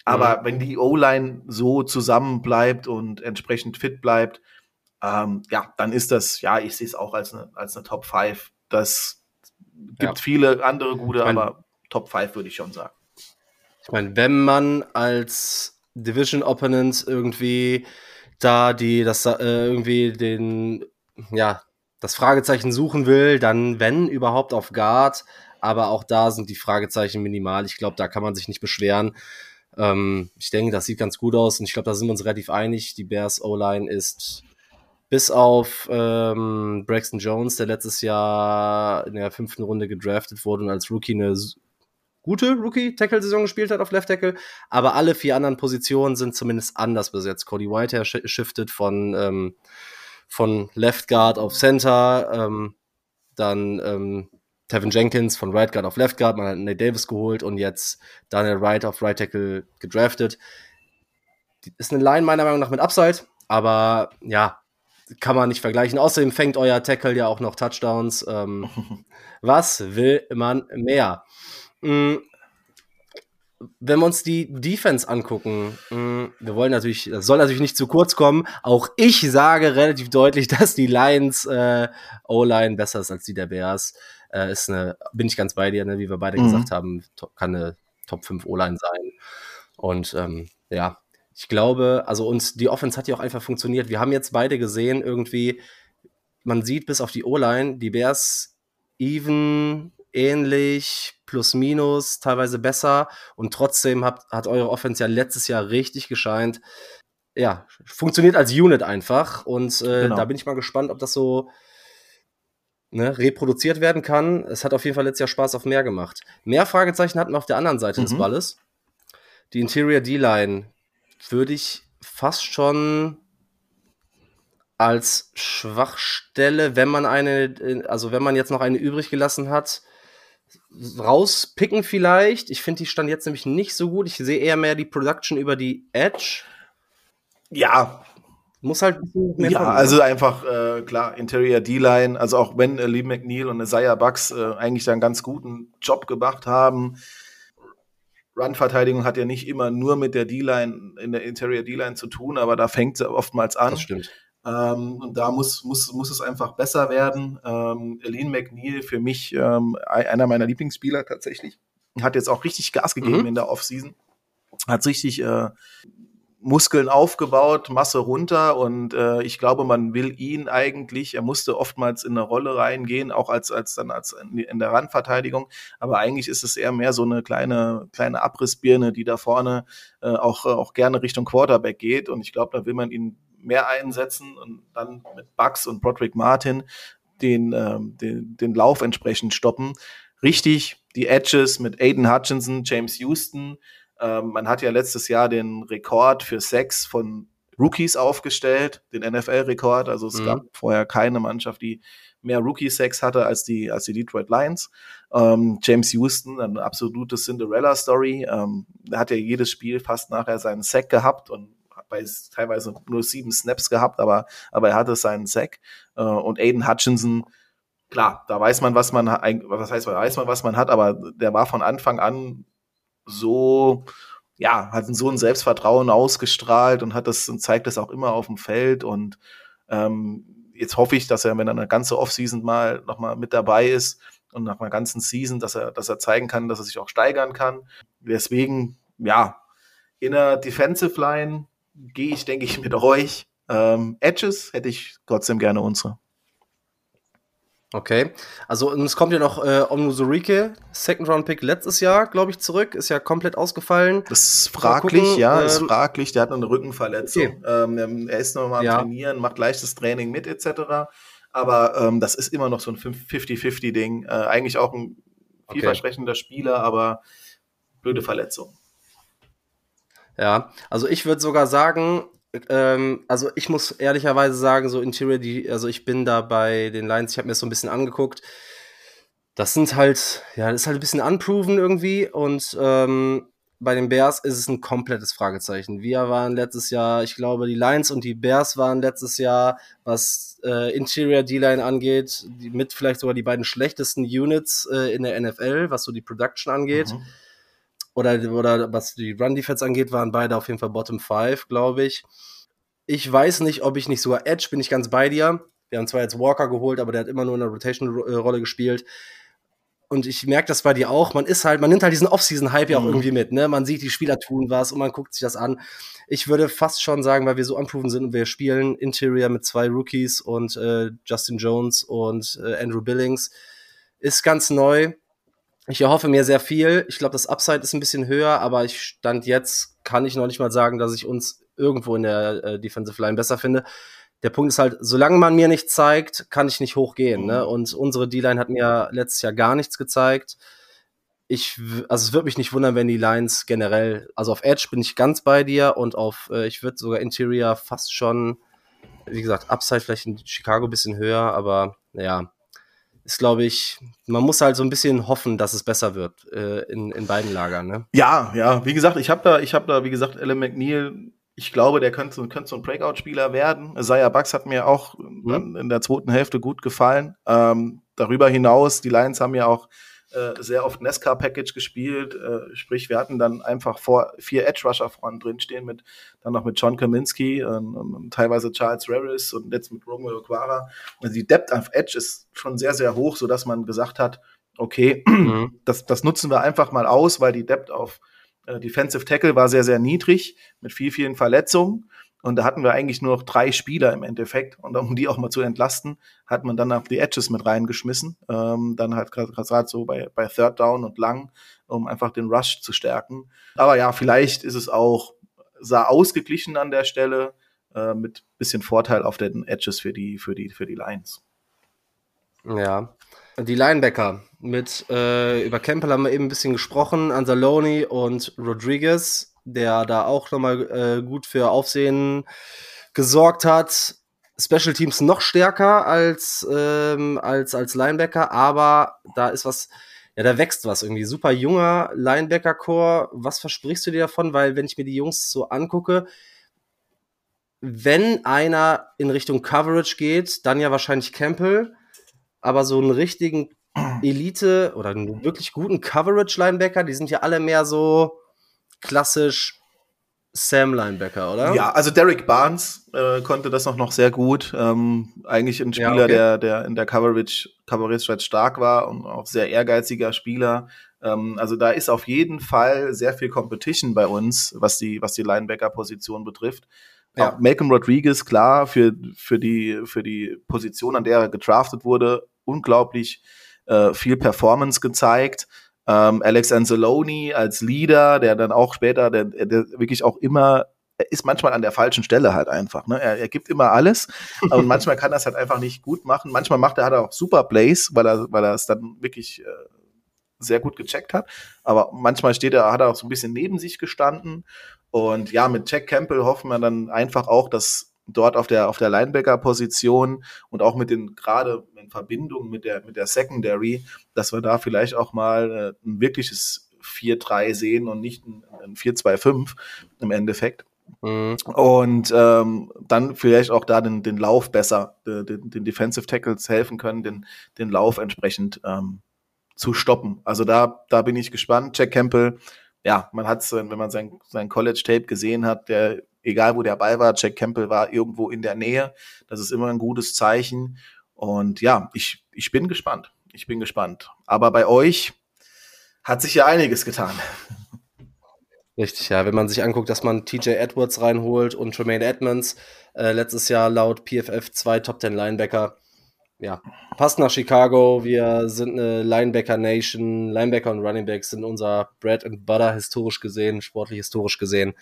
Aber mhm. wenn die O-Line so zusammen bleibt und entsprechend fit bleibt, ähm, ja, dann ist das, ja, ich sehe es auch als eine, als eine Top 5. Das gibt ja. viele andere gute, mein, aber Top 5, würde ich schon sagen. Ich meine, wenn man als Division Opponent irgendwie da die, das äh, irgendwie den, ja, das Fragezeichen suchen will, dann wenn überhaupt auf Guard, aber auch da sind die Fragezeichen minimal. Ich glaube, da kann man sich nicht beschweren. Ähm, ich denke, das sieht ganz gut aus und ich glaube, da sind wir uns relativ einig. Die Bears O-Line ist bis auf ähm, Braxton Jones, der letztes Jahr in der fünften Runde gedraftet wurde und als Rookie eine gute Rookie-Tackle-Saison gespielt hat auf Left Tackle, aber alle vier anderen Positionen sind zumindest anders besetzt. Cody Whitehair shiftet von, ähm, von Left Guard auf Center, ähm, dann ähm, Tevin Jenkins von Right Guard auf Left Guard, man hat Nate Davis geholt und jetzt Daniel Wright auf Right Tackle gedraftet. Ist eine Line meiner Meinung nach mit Upside, aber ja, kann man nicht vergleichen. Außerdem fängt euer Tackle ja auch noch Touchdowns. Ähm, was will man mehr? Mm, wenn wir uns die Defense angucken, mh, mm, wir wollen natürlich, das soll natürlich nicht zu kurz kommen. Auch ich sage relativ deutlich, dass die Lions äh, O-Line besser ist als die der Bears. Äh, ist eine, bin ich ganz bei dir, ne, wie wir beide mhm. gesagt haben, kann eine Top 5 O-Line sein. Und ähm, ja, ich glaube, also uns die Offense hat ja auch einfach funktioniert. Wir haben jetzt beide gesehen, irgendwie, man sieht bis auf die O-Line, die Bears even ähnlich, plus minus, teilweise besser. Und trotzdem hat, hat eure Offense ja letztes Jahr richtig gescheint. Ja, funktioniert als Unit einfach. Und äh, genau. da bin ich mal gespannt, ob das so ne, reproduziert werden kann. Es hat auf jeden Fall letztes Jahr Spaß auf mehr gemacht. Mehr Fragezeichen hatten wir auf der anderen Seite mhm. des Balles. Die Interior D-Line würde ich fast schon als Schwachstelle, wenn man eine, also wenn man jetzt noch eine übrig gelassen hat, rauspicken vielleicht. Ich finde, die stand jetzt nämlich nicht so gut. Ich sehe eher mehr die Production über die Edge. Ja. Muss halt mehr Ja, also ne? einfach, äh, klar, Interior D-Line, also auch wenn äh, Lee McNeil und Isaiah Bucks äh, eigentlich da einen ganz guten Job gemacht haben. Run-Verteidigung hat ja nicht immer nur mit der D-Line, in der Interior D-Line zu tun, aber da fängt sie oftmals an. Das stimmt. Ähm, und da muss, muss, muss es einfach besser werden. Ähm, Aline McNeil, für mich ähm, einer meiner Lieblingsspieler tatsächlich, hat jetzt auch richtig Gas gegeben mhm. in der Offseason. Hat richtig äh, Muskeln aufgebaut, Masse runter und äh, ich glaube, man will ihn eigentlich, er musste oftmals in eine Rolle reingehen, auch als, als dann als in der Randverteidigung, aber eigentlich ist es eher mehr so eine kleine, kleine Abrissbirne, die da vorne äh, auch, auch gerne Richtung Quarterback geht und ich glaube, da will man ihn mehr einsetzen und dann mit Bucks und Broderick Martin den, ähm, den, den Lauf entsprechend stoppen. Richtig, die Edges mit Aiden Hutchinson, James Houston. Ähm, man hat ja letztes Jahr den Rekord für Sex von Rookies aufgestellt, den NFL-Rekord. Also es mhm. gab vorher keine Mannschaft, die mehr Rookie-Sex hatte als die, als die Detroit Lions. Ähm, James Houston, eine absolute Cinderella-Story. Ähm, hat ja jedes Spiel fast nachher seinen Sack gehabt und bei teilweise nur sieben Snaps gehabt, aber, aber er hatte seinen Sack. Äh, und Aiden Hutchinson, klar, da weiß man, was man, was heißt, weiß man, was man hat, aber der war von Anfang an so, ja, hat so ein Selbstvertrauen ausgestrahlt und hat das und zeigt das auch immer auf dem Feld und ähm, jetzt hoffe ich, dass er, wenn er eine ganze Offseason mal nochmal mit dabei ist und nach einer ganzen Season, dass er, dass er zeigen kann, dass er sich auch steigern kann. Deswegen, ja, in der Defensive Line gehe ich, denke ich, mit euch. Ähm, Edges hätte ich trotzdem gerne unsere. Okay, also es kommt ja noch äh, Omnuzurike, Second Round Pick letztes Jahr, glaube ich, zurück, ist ja komplett ausgefallen. Das ist fraglich, ja, ähm, ist fraglich. Der hat eine Rückenverletzung. Okay. Ähm, er ist noch mal am ja. Trainieren, macht leichtes Training mit etc. Aber ähm, das ist immer noch so ein 50-50-Ding. Äh, eigentlich auch ein vielversprechender okay. Spieler, aber blöde Verletzung. Ja, also ich würde sogar sagen, ähm, also ich muss ehrlicherweise sagen, so Interior, die, also ich bin da bei den Lines, ich habe mir das so ein bisschen angeguckt. Das sind halt, ja, das ist halt ein bisschen unproven irgendwie und ähm, bei den Bears ist es ein komplettes Fragezeichen. Wir waren letztes Jahr, ich glaube, die Lions und die Bears waren letztes Jahr, was äh, Interior D-Line angeht, die, mit vielleicht sogar die beiden schlechtesten Units äh, in der NFL, was so die Production angeht. Mhm oder, oder was die Run-Defense angeht, waren beide auf jeden Fall Bottom 5, glaube ich. Ich weiß nicht, ob ich nicht sogar Edge, bin ich ganz bei dir. Wir haben zwar jetzt Walker geholt, aber der hat immer nur in der Rotation-Rolle gespielt. Und ich merke das bei dir auch. Man ist halt, man nimmt halt diesen Off-Season-Hype ja auch mhm. irgendwie mit, ne? Man sieht, die Spieler tun was und man guckt sich das an. Ich würde fast schon sagen, weil wir so unproven sind und wir spielen Interior mit zwei Rookies und äh, Justin Jones und äh, Andrew Billings, ist ganz neu. Ich erhoffe mir sehr viel. Ich glaube, das Upside ist ein bisschen höher, aber ich stand jetzt, kann ich noch nicht mal sagen, dass ich uns irgendwo in der äh, Defensive Line besser finde. Der Punkt ist halt, solange man mir nicht zeigt, kann ich nicht hochgehen. Ne? Mhm. Ne? Und unsere D-Line hat mir letztes Jahr gar nichts gezeigt. Ich, also es würde mich nicht wundern, wenn die Lines generell, also auf Edge bin ich ganz bei dir und auf, äh, ich würde sogar Interior fast schon, wie gesagt, Upside vielleicht in Chicago ein bisschen höher, aber naja, ist, glaube ich, man muss halt so ein bisschen hoffen, dass es besser wird äh, in, in beiden Lagern. Ne? Ja, ja, wie gesagt, ich habe da, ich habe da, wie gesagt, Ellen McNeil, ich glaube, der könnte, könnte so ein Breakout-Spieler werden. Isaiah Bucks hat mir auch mhm. in der zweiten Hälfte gut gefallen. Ähm, darüber hinaus, die Lions haben ja auch äh, sehr oft Nesca-Package gespielt. Äh, sprich, wir hatten dann einfach vor vier Edge-Rusher vorne drin stehen, mit, dann noch mit John Kaminski und, und teilweise Charles Raris und jetzt mit Romeo Quara. Also die Depth auf Edge ist schon sehr, sehr hoch, sodass man gesagt hat, okay, mhm. das, das nutzen wir einfach mal aus, weil die Depth auf äh, Defensive Tackle war sehr, sehr niedrig mit viel, vielen Verletzungen. Und da hatten wir eigentlich nur noch drei Spieler im Endeffekt. Und um die auch mal zu entlasten, hat man dann auf die Edges mit reingeschmissen. Ähm, dann halt gerade so bei, bei Third Down und Lang, um einfach den Rush zu stärken. Aber ja, vielleicht ist es auch, sah ausgeglichen an der Stelle, äh, mit bisschen Vorteil auf den Edges für die, für die, für die Lions. Ja. Die Linebacker. Mit, äh, über Campbell haben wir eben ein bisschen gesprochen. Anzalone und Rodriguez der da auch nochmal äh, gut für Aufsehen gesorgt hat. Special Teams noch stärker als, ähm, als, als Linebacker, aber da ist was, ja, da wächst was irgendwie. Super junger Linebacker-Core. Was versprichst du dir davon? Weil, wenn ich mir die Jungs so angucke, wenn einer in Richtung Coverage geht, dann ja wahrscheinlich Campbell, aber so einen richtigen Elite oder einen wirklich guten Coverage-Linebacker, die sind ja alle mehr so, klassisch Sam Linebacker, oder? Ja, also Derek Barnes äh, konnte das noch sehr gut. Ähm, eigentlich ein Spieler, ja, okay. der, der in der Coverage, Coverage stark war und auch sehr ehrgeiziger Spieler. Ähm, also da ist auf jeden Fall sehr viel Competition bei uns, was die, was die Linebacker-Position betrifft. Ja. Auch Malcolm Rodriguez, klar, für, für, die, für die Position, an der er gedraftet wurde, unglaublich äh, viel Performance gezeigt. Ähm, Alex Anzalone als Leader, der dann auch später, der, der wirklich auch immer er ist manchmal an der falschen Stelle halt einfach. Ne? Er, er gibt immer alles und manchmal kann er es halt einfach nicht gut machen. Manchmal macht er er auch super Plays, weil er weil er es dann wirklich äh, sehr gut gecheckt hat. Aber manchmal steht er hat er auch so ein bisschen neben sich gestanden und ja mit Jack Campbell hoffen wir dann einfach auch, dass dort auf der, auf der Linebacker-Position und auch mit den, gerade in Verbindung mit der, mit der Secondary, dass wir da vielleicht auch mal äh, ein wirkliches 4-3 sehen und nicht ein, ein 4-2-5 im Endeffekt. Mhm. Und ähm, dann vielleicht auch da den, den Lauf besser, den, den Defensive Tackles helfen können, den, den Lauf entsprechend ähm, zu stoppen. Also da, da bin ich gespannt. Jack Campbell, ja, man hat es, wenn man sein, sein College-Tape gesehen hat, der egal wo der Ball war, Jack Campbell war irgendwo in der Nähe. Das ist immer ein gutes Zeichen. Und ja, ich, ich bin gespannt. Ich bin gespannt. Aber bei euch hat sich ja einiges getan. Richtig, ja. Wenn man sich anguckt, dass man TJ Edwards reinholt und Tremaine Edmonds, äh, letztes Jahr laut PFF zwei Top 10 Linebacker. Ja, passt nach Chicago. Wir sind eine Linebacker Nation. Linebacker und Running Backs sind unser Bread and Butter historisch gesehen, sportlich historisch gesehen.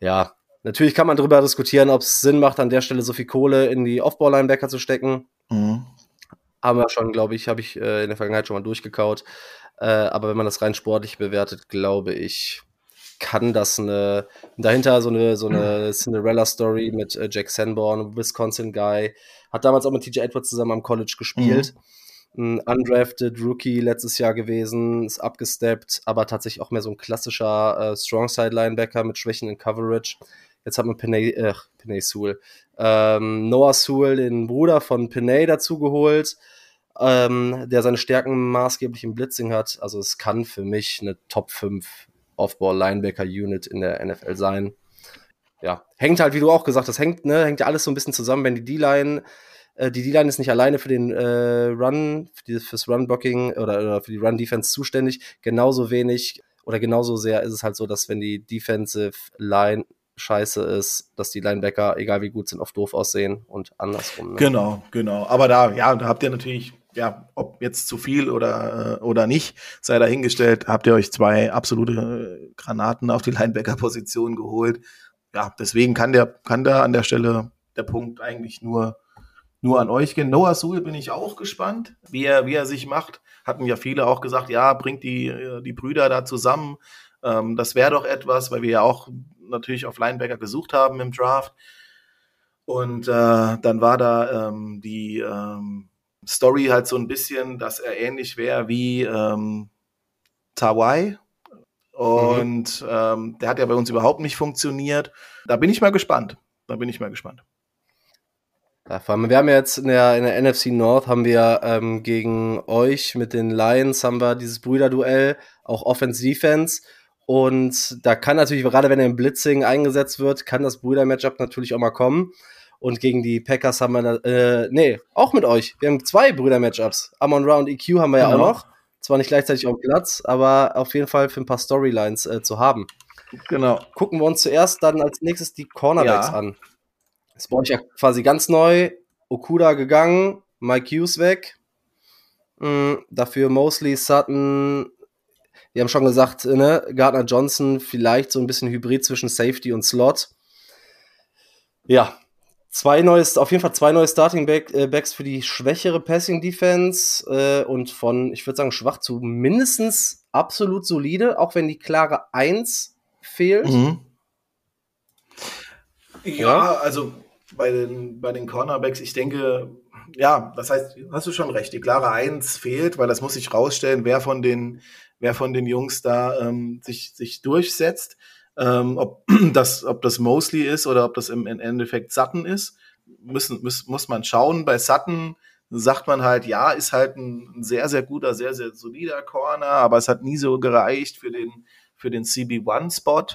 Ja, Natürlich kann man darüber diskutieren, ob es Sinn macht, an der Stelle so viel Kohle in die Aufbau-Linebacker zu stecken. Mhm. Haben wir schon, glaube ich, habe ich äh, in der Vergangenheit schon mal durchgekaut. Äh, aber wenn man das rein sportlich bewertet, glaube ich, kann das eine dahinter so eine so eine Cinderella-Story mit äh, Jack Sanborn, Wisconsin-Guy, hat damals auch mit TJ Edwards zusammen am College gespielt. Mhm ein undrafted Rookie letztes Jahr gewesen, ist abgesteppt, aber tatsächlich auch mehr so ein klassischer äh, Strongside-Linebacker mit Schwächen in Coverage. Jetzt hat man Pinay, äh, Pinay Sewell. Ähm, Noah Sewell, den Bruder von Pinay, dazu geholt, ähm, der seine Stärken maßgeblich im Blitzing hat. Also es kann für mich eine Top 5 Off-Ball-Linebacker-Unit in der NFL sein. Ja, hängt halt, wie du auch gesagt hast, hängt, ne, hängt ja alles so ein bisschen zusammen, wenn die D-Line äh, die D-Line ist nicht alleine für den äh, Run, für die, fürs Run-Blocking oder, oder für die Run-Defense zuständig. Genauso wenig oder genauso sehr ist es halt so, dass wenn die Defensive Line scheiße ist, dass die Linebacker, egal wie gut sind, oft doof aussehen und andersrum. Ne? Genau, genau. Aber da, ja, da habt ihr natürlich, ja, ob jetzt zu viel oder, äh, oder nicht, sei dahingestellt, habt ihr euch zwei absolute Granaten auf die Linebacker-Position geholt. Ja, deswegen kann der, kann da an der Stelle der Punkt eigentlich nur, nur an euch gehen. Noah Sewell bin ich auch gespannt, wie er, wie er sich macht. Hatten ja viele auch gesagt, ja, bringt die, die Brüder da zusammen. Ähm, das wäre doch etwas, weil wir ja auch natürlich auf Linebacker gesucht haben im Draft. Und äh, dann war da ähm, die ähm, Story halt so ein bisschen, dass er ähnlich wäre wie ähm, Tawai. Und mhm. ähm, der hat ja bei uns überhaupt nicht funktioniert. Da bin ich mal gespannt. Da bin ich mal gespannt. Ja, vor allem, wir haben ja jetzt in der, in der NFC North haben wir ähm, gegen euch mit den Lions haben wir dieses Brüderduell, auch Offense-Defense. Und da kann natürlich, gerade wenn er im Blitzing eingesetzt wird, kann das Brüder-Matchup natürlich auch mal kommen. Und gegen die Packers haben wir, äh, nee, auch mit euch. Wir haben zwei Brüder-Matchups. Amon Ra und EQ haben wir genau. ja auch noch. Zwar nicht gleichzeitig auf dem Platz, aber auf jeden Fall für ein paar Storylines äh, zu haben. Genau. Gucken wir uns zuerst dann als nächstes die Cornerbacks ja. an. Das brauche ich ja quasi ganz neu. Okuda gegangen, Mike Hughes weg. Mhm, dafür Mosley, Sutton, wir haben schon gesagt, ne, Gardner Johnson vielleicht so ein bisschen Hybrid zwischen Safety und Slot. Ja, zwei neue, auf jeden Fall zwei neue Starting Back, äh, Backs für die schwächere Passing Defense äh, und von, ich würde sagen, schwach zu mindestens absolut solide, auch wenn die klare Eins fehlt. Mhm. Ja, ja, also bei den, bei den Cornerbacks, ich denke, ja, das heißt, hast du schon recht, die klare Eins fehlt, weil das muss sich rausstellen, wer von den, wer von den Jungs da ähm, sich, sich durchsetzt. Ähm, ob, das, ob das Mosley ist oder ob das im, Endeffekt Sutton ist, müssen, muss, muss man schauen. Bei Sutton sagt man halt, ja, ist halt ein sehr, sehr guter, sehr, sehr solider Corner, aber es hat nie so gereicht für den, für den CB1-Spot.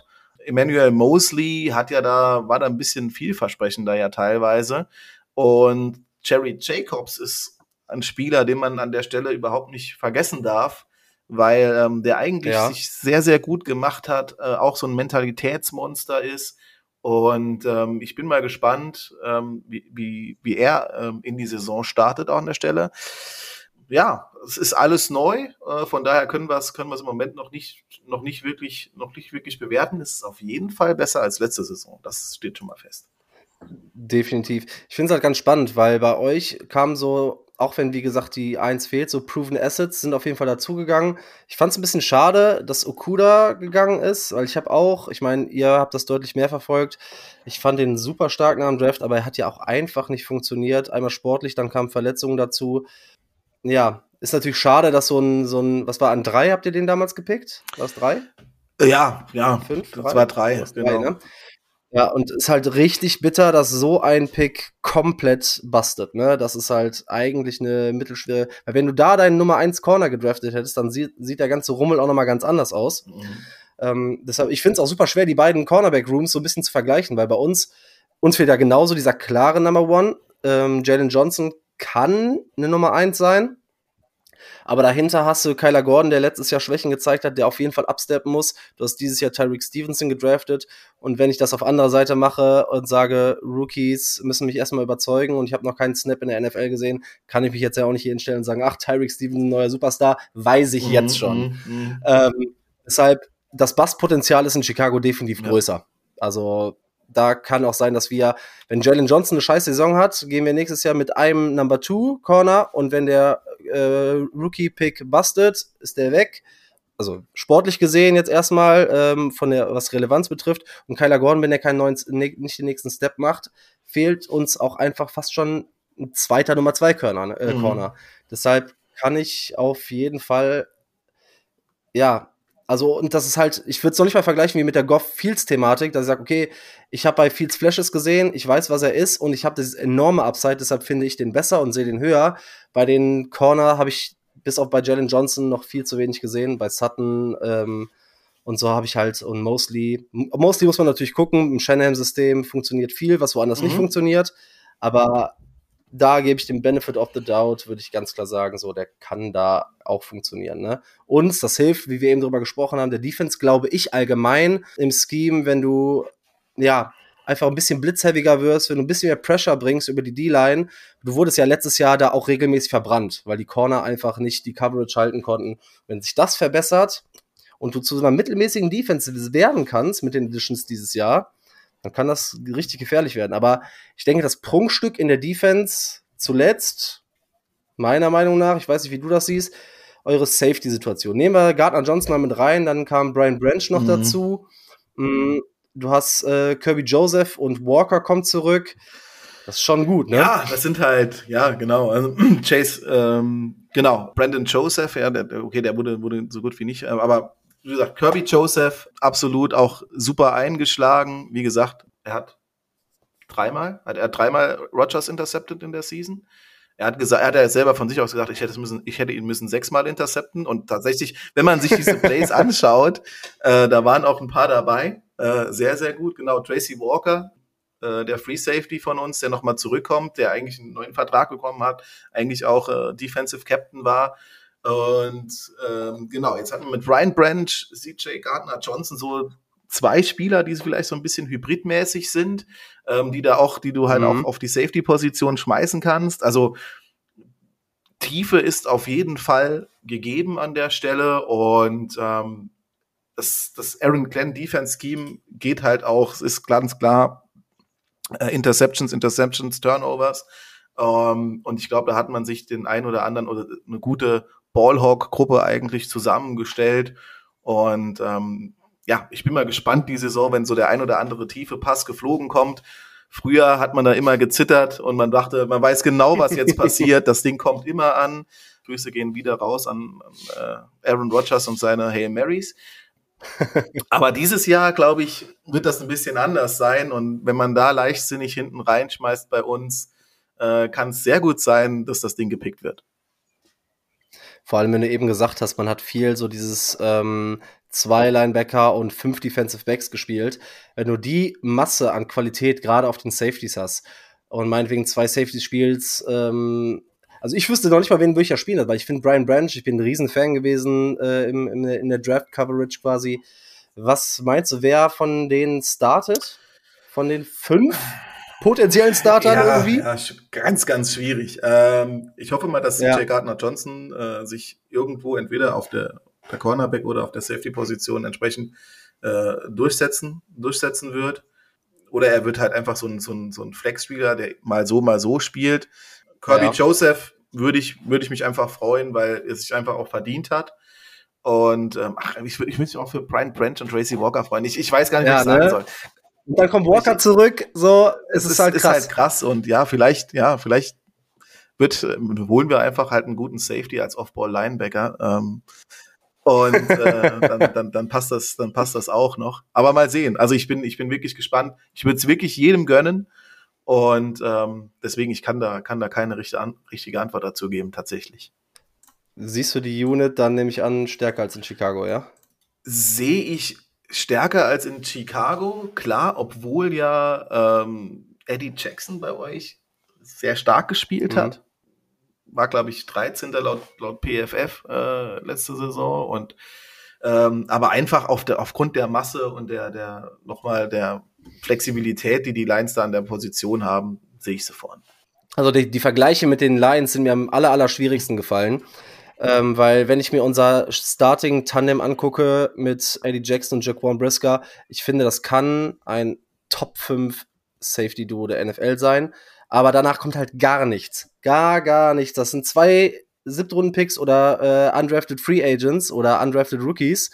Emmanuel Mosley hat ja da, war da ein bisschen vielversprechender ja teilweise. Und Jerry Jacobs ist ein Spieler, den man an der Stelle überhaupt nicht vergessen darf, weil ähm, der eigentlich ja. sich sehr, sehr gut gemacht hat, äh, auch so ein Mentalitätsmonster ist. Und ähm, ich bin mal gespannt, ähm, wie, wie, wie er ähm, in die Saison startet auch an der Stelle. Ja, es ist alles neu, äh, von daher können wir es können wir es im Moment noch nicht noch nicht wirklich noch nicht wirklich bewerten. Es ist auf jeden Fall besser als letzte Saison. Das steht schon mal fest. Definitiv. Ich finde es halt ganz spannend, weil bei euch kam so, auch wenn wie gesagt die Eins fehlt, so Proven Assets sind auf jeden Fall dazugegangen. Ich fand es ein bisschen schade, dass Okuda gegangen ist, weil ich habe auch, ich meine, ihr habt das deutlich mehr verfolgt. Ich fand den super stark nach dem Draft, aber er hat ja auch einfach nicht funktioniert. Einmal sportlich, dann kamen Verletzungen dazu. Ja, ist natürlich schade, dass so ein, so ein, was war an drei, habt ihr den damals gepickt? War es drei? Ja, ja. Fünf? Das war drei, genau. Drei, ne? Ja, und ist halt richtig bitter, dass so ein Pick komplett bustet, ne? Das ist halt eigentlich eine mittelschwere, weil wenn du da deinen Nummer 1 Corner gedraftet hättest, dann sieht, sieht der ganze Rummel auch nochmal ganz anders aus. Mhm. Ähm, deshalb, ich finde es auch super schwer, die beiden Cornerback-Rooms so ein bisschen zu vergleichen, weil bei uns, uns fehlt ja genauso dieser klare Number One. Ähm, Jalen Johnson kann eine Nummer 1 sein, aber dahinter hast du Kyler Gordon, der letztes Jahr Schwächen gezeigt hat, der auf jeden Fall absteppen muss. Du hast dieses Jahr Tyreek Stevenson gedraftet. Und wenn ich das auf anderer Seite mache und sage, Rookies müssen mich erstmal überzeugen und ich habe noch keinen Snap in der NFL gesehen, kann ich mich jetzt ja auch nicht hier hinstellen und sagen, ach, Tyreek Stevenson, neuer Superstar, weiß ich mhm, jetzt schon. Mhm, mhm. Ähm, deshalb, das Basspotenzial ist in Chicago definitiv ja. größer. Also da kann auch sein, dass wir, wenn Jalen Johnson eine scheiß Saison hat, gehen wir nächstes Jahr mit einem Number Two Corner und wenn der äh, Rookie-Pick bustet, ist der weg. Also sportlich gesehen jetzt erstmal, ähm, von der, was Relevanz betrifft. Und Kyler Gordon, wenn er keinen neuen, ne, nicht den nächsten Step macht, fehlt uns auch einfach fast schon ein zweiter Nummer zwei Corner. Äh, mhm. Corner. Deshalb kann ich auf jeden Fall, ja, also, und das ist halt, ich würde es noch nicht mal vergleichen wie mit der Goff Fields Thematik, dass ich sage, okay, ich habe bei Fields Flashes gesehen, ich weiß, was er ist und ich habe das enorme Upside, deshalb finde ich den besser und sehe den höher. Bei den Corner habe ich bis auf bei Jalen Johnson noch viel zu wenig gesehen, bei Sutton ähm, und so habe ich halt und Mostly, Mostly muss man natürlich gucken, im Shanahan-System funktioniert viel, was woanders mhm. nicht funktioniert, aber da gebe ich dem Benefit of the Doubt, würde ich ganz klar sagen, so, der kann da auch funktionieren. Ne? Und das hilft, wie wir eben drüber gesprochen haben, der Defense, glaube ich, allgemein im Scheme, wenn du, ja, einfach ein bisschen blitzheaviger wirst, wenn du ein bisschen mehr Pressure bringst über die D-Line. Du wurdest ja letztes Jahr da auch regelmäßig verbrannt, weil die Corner einfach nicht die Coverage halten konnten. Wenn sich das verbessert und du zu so einer mittelmäßigen Defense werden kannst mit den Editions dieses Jahr, dann kann das richtig gefährlich werden. Aber ich denke, das Prunkstück in der Defense zuletzt, meiner Meinung nach, ich weiß nicht, wie du das siehst, eure Safety-Situation. Nehmen wir Gardner Johnson mal mit rein, dann kam Brian Branch noch mhm. dazu. Mm, du hast äh, Kirby Joseph und Walker kommt zurück. Das ist schon gut, ne? Ja, das sind halt, ja, genau. Also, Chase, ähm, genau, Brandon Joseph, ja, der, okay, der wurde, wurde so gut wie nicht, aber wie gesagt, Kirby Joseph absolut auch super eingeschlagen. Wie gesagt, er hat Dreimal. Hat er dreimal Rogers intercepted in der Season. Er hat gesagt, er hat ja selber von sich aus gesagt, ich hätte, müssen, ich hätte ihn müssen sechsmal intercepten. Und tatsächlich, wenn man sich diese Plays anschaut, äh, da waren auch ein paar dabei. Äh, sehr, sehr gut. Genau, Tracy Walker, äh, der Free Safety von uns, der nochmal zurückkommt, der eigentlich einen neuen Vertrag bekommen hat, eigentlich auch äh, Defensive Captain war. Und ähm, genau, jetzt hatten wir mit Ryan Branch, CJ Gardner Johnson so zwei Spieler, die vielleicht so ein bisschen hybridmäßig sind, ähm, die da auch, die du halt mhm. auch auf die Safety-Position schmeißen kannst. Also Tiefe ist auf jeden Fall gegeben an der Stelle und ähm, das, das Aaron Glenn Defense Scheme geht halt auch, es ist ganz klar äh, Interceptions, Interceptions, Turnovers. Ähm, und ich glaube, da hat man sich den ein oder anderen oder eine gute Ballhawk-Gruppe eigentlich zusammengestellt. Und ähm, ja, ich bin mal gespannt die Saison, wenn so der ein oder andere tiefe Pass geflogen kommt. Früher hat man da immer gezittert und man dachte, man weiß genau, was jetzt passiert. Das Ding kommt immer an. Grüße gehen wieder raus an, äh, Aaron Rodgers und seine Hail Marys. Aber dieses Jahr, glaube ich, wird das ein bisschen anders sein. Und wenn man da leichtsinnig hinten reinschmeißt bei uns, äh, kann es sehr gut sein, dass das Ding gepickt wird. Vor allem, wenn du eben gesagt hast, man hat viel so dieses ähm, zwei Linebacker und fünf Defensive Backs gespielt. Wenn du die Masse an Qualität gerade auf den Safeties hast und meinetwegen zwei Safeties spielst, ähm, also ich wüsste noch nicht mal, wen würde ich ja spielen, weil ich finde Brian Branch, ich bin ein Riesenfan gewesen äh, im, im, in der Draft-Coverage quasi. Was meinst du, wer von denen startet? Von den fünf potenziellen Startern ja, irgendwie? Ja, ganz, ganz schwierig. Ähm, ich hoffe mal, dass ja. CJ Gardner-Johnson äh, sich irgendwo entweder auf der per Cornerback oder auf der Safety-Position entsprechend äh, durchsetzen, durchsetzen wird. Oder er wird halt einfach so ein, so ein, so ein Flex-Spieler, der mal so, mal so spielt. Kirby ja. Joseph würde ich, würde ich mich einfach freuen, weil er sich einfach auch verdient hat. Und ähm, ach, ich, ich würde mich auch für Brian Branch und Tracy Walker freuen. Ich, ich weiß gar nicht, ja, was ich ne? sagen soll. Und dann kommt Walker zurück, so, es, es ist, halt krass. Ist halt krass und ja, vielleicht, ja, vielleicht wird, äh, holen wir einfach halt einen guten Safety als Off-Ball-Linebacker. Ähm, und äh, dann, dann, dann passt das, dann passt das auch noch. Aber mal sehen. Also ich bin, ich bin wirklich gespannt. Ich würde es wirklich jedem gönnen. Und ähm, deswegen, ich kann da, kann da keine richtige, an, richtige Antwort dazu geben, tatsächlich. Siehst du die Unit dann nehme ich an stärker als in Chicago, ja? Sehe ich stärker als in Chicago, klar, obwohl ja ähm, Eddie Jackson bei euch sehr stark gespielt mhm. hat war, glaube ich, 13. laut, laut PFF äh, letzte Saison. Und ähm, aber einfach auf der, aufgrund der Masse und der, der nochmal der Flexibilität, die die Lions da an der Position haben, sehe ich sie vorne. Also die, die Vergleiche mit den Lions sind mir am aller, aller schwierigsten gefallen. Ähm, weil wenn ich mir unser Starting-Tandem angucke mit Eddie Jackson und Jaquan Brisker, ich finde, das kann ein Top 5 Safety-Duo der NFL sein aber danach kommt halt gar nichts. Gar, gar nichts. Das sind zwei Siebtrunden-Picks oder äh, undrafted Free Agents oder undrafted Rookies.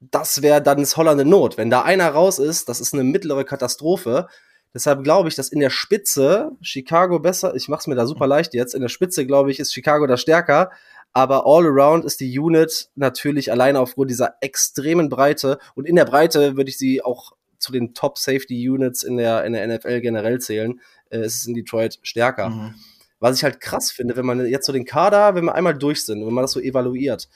Das wäre dann das Holland in Not. Wenn da einer raus ist, das ist eine mittlere Katastrophe. Deshalb glaube ich, dass in der Spitze Chicago besser, ich mache es mir da super leicht jetzt, in der Spitze glaube ich, ist Chicago da stärker, aber all around ist die Unit natürlich alleine aufgrund dieser extremen Breite und in der Breite würde ich sie auch zu den Top Safety Units in der, in der NFL generell zählen äh, ist es in Detroit stärker. Mhm. Was ich halt krass finde, wenn man jetzt so den Kader, wenn wir einmal durch sind, wenn man das so evaluiert,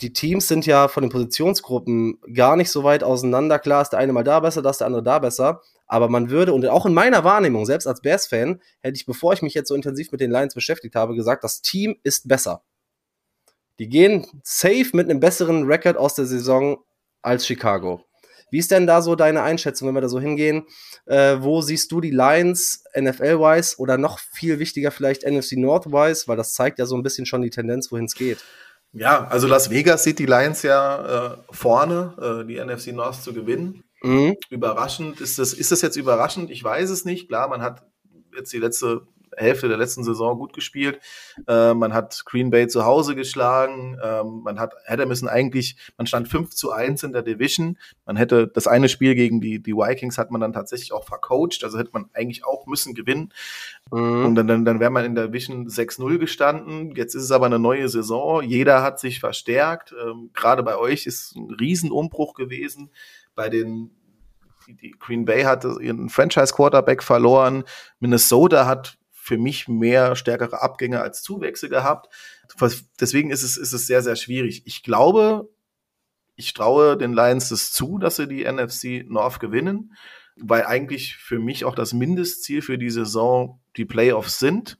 die Teams sind ja von den Positionsgruppen gar nicht so weit auseinander. Klar ist der eine mal da besser, da ist der andere da besser. Aber man würde, und auch in meiner Wahrnehmung, selbst als Bears-Fan, hätte ich, bevor ich mich jetzt so intensiv mit den Lions beschäftigt habe, gesagt, das Team ist besser. Die gehen safe mit einem besseren Record aus der Saison als Chicago. Wie ist denn da so deine Einschätzung, wenn wir da so hingehen? Äh, wo siehst du die Lines NFL-wise oder noch viel wichtiger vielleicht NFC North-wise, weil das zeigt ja so ein bisschen schon die Tendenz, wohin es geht. Ja, also Las Vegas sieht die Lions ja äh, vorne, äh, die NFC North zu gewinnen. Mhm. Überraschend. Ist das, ist das jetzt überraschend? Ich weiß es nicht. Klar, man hat jetzt die letzte Hälfte der letzten Saison gut gespielt. Äh, man hat Green Bay zu Hause geschlagen. Ähm, man hat, hätte müssen eigentlich, man stand 5 zu 1 in der Division. Man hätte das eine Spiel gegen die, die Vikings hat man dann tatsächlich auch vercoacht. Also hätte man eigentlich auch müssen gewinnen. Mhm. Und dann, dann, dann wäre man in der Division 6-0 gestanden. Jetzt ist es aber eine neue Saison. Jeder hat sich verstärkt. Ähm, Gerade bei euch ist ein Riesenumbruch gewesen. Bei den die Green Bay hat ihren Franchise-Quarterback verloren. Minnesota hat für mich mehr stärkere Abgänge als Zuwächse gehabt. Deswegen ist es, ist es sehr, sehr schwierig. Ich glaube, ich traue den Lions das zu, dass sie die NFC North gewinnen, weil eigentlich für mich auch das Mindestziel für die Saison die Playoffs sind.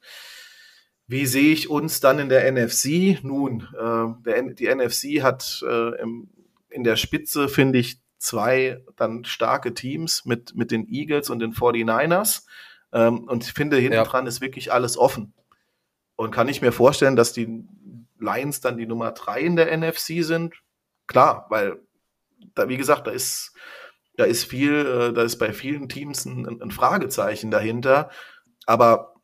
Wie sehe ich uns dann in der NFC? Nun, äh, der, die NFC hat äh, im, in der Spitze, finde ich, zwei dann starke Teams mit, mit den Eagles und den 49ers. Ähm, und ich finde, hinten ja. dran ist wirklich alles offen. Und kann ich mir vorstellen, dass die Lions dann die Nummer drei in der NFC sind? Klar, weil da, wie gesagt, da ist, da ist viel, äh, da ist bei vielen Teams ein, ein Fragezeichen dahinter. Aber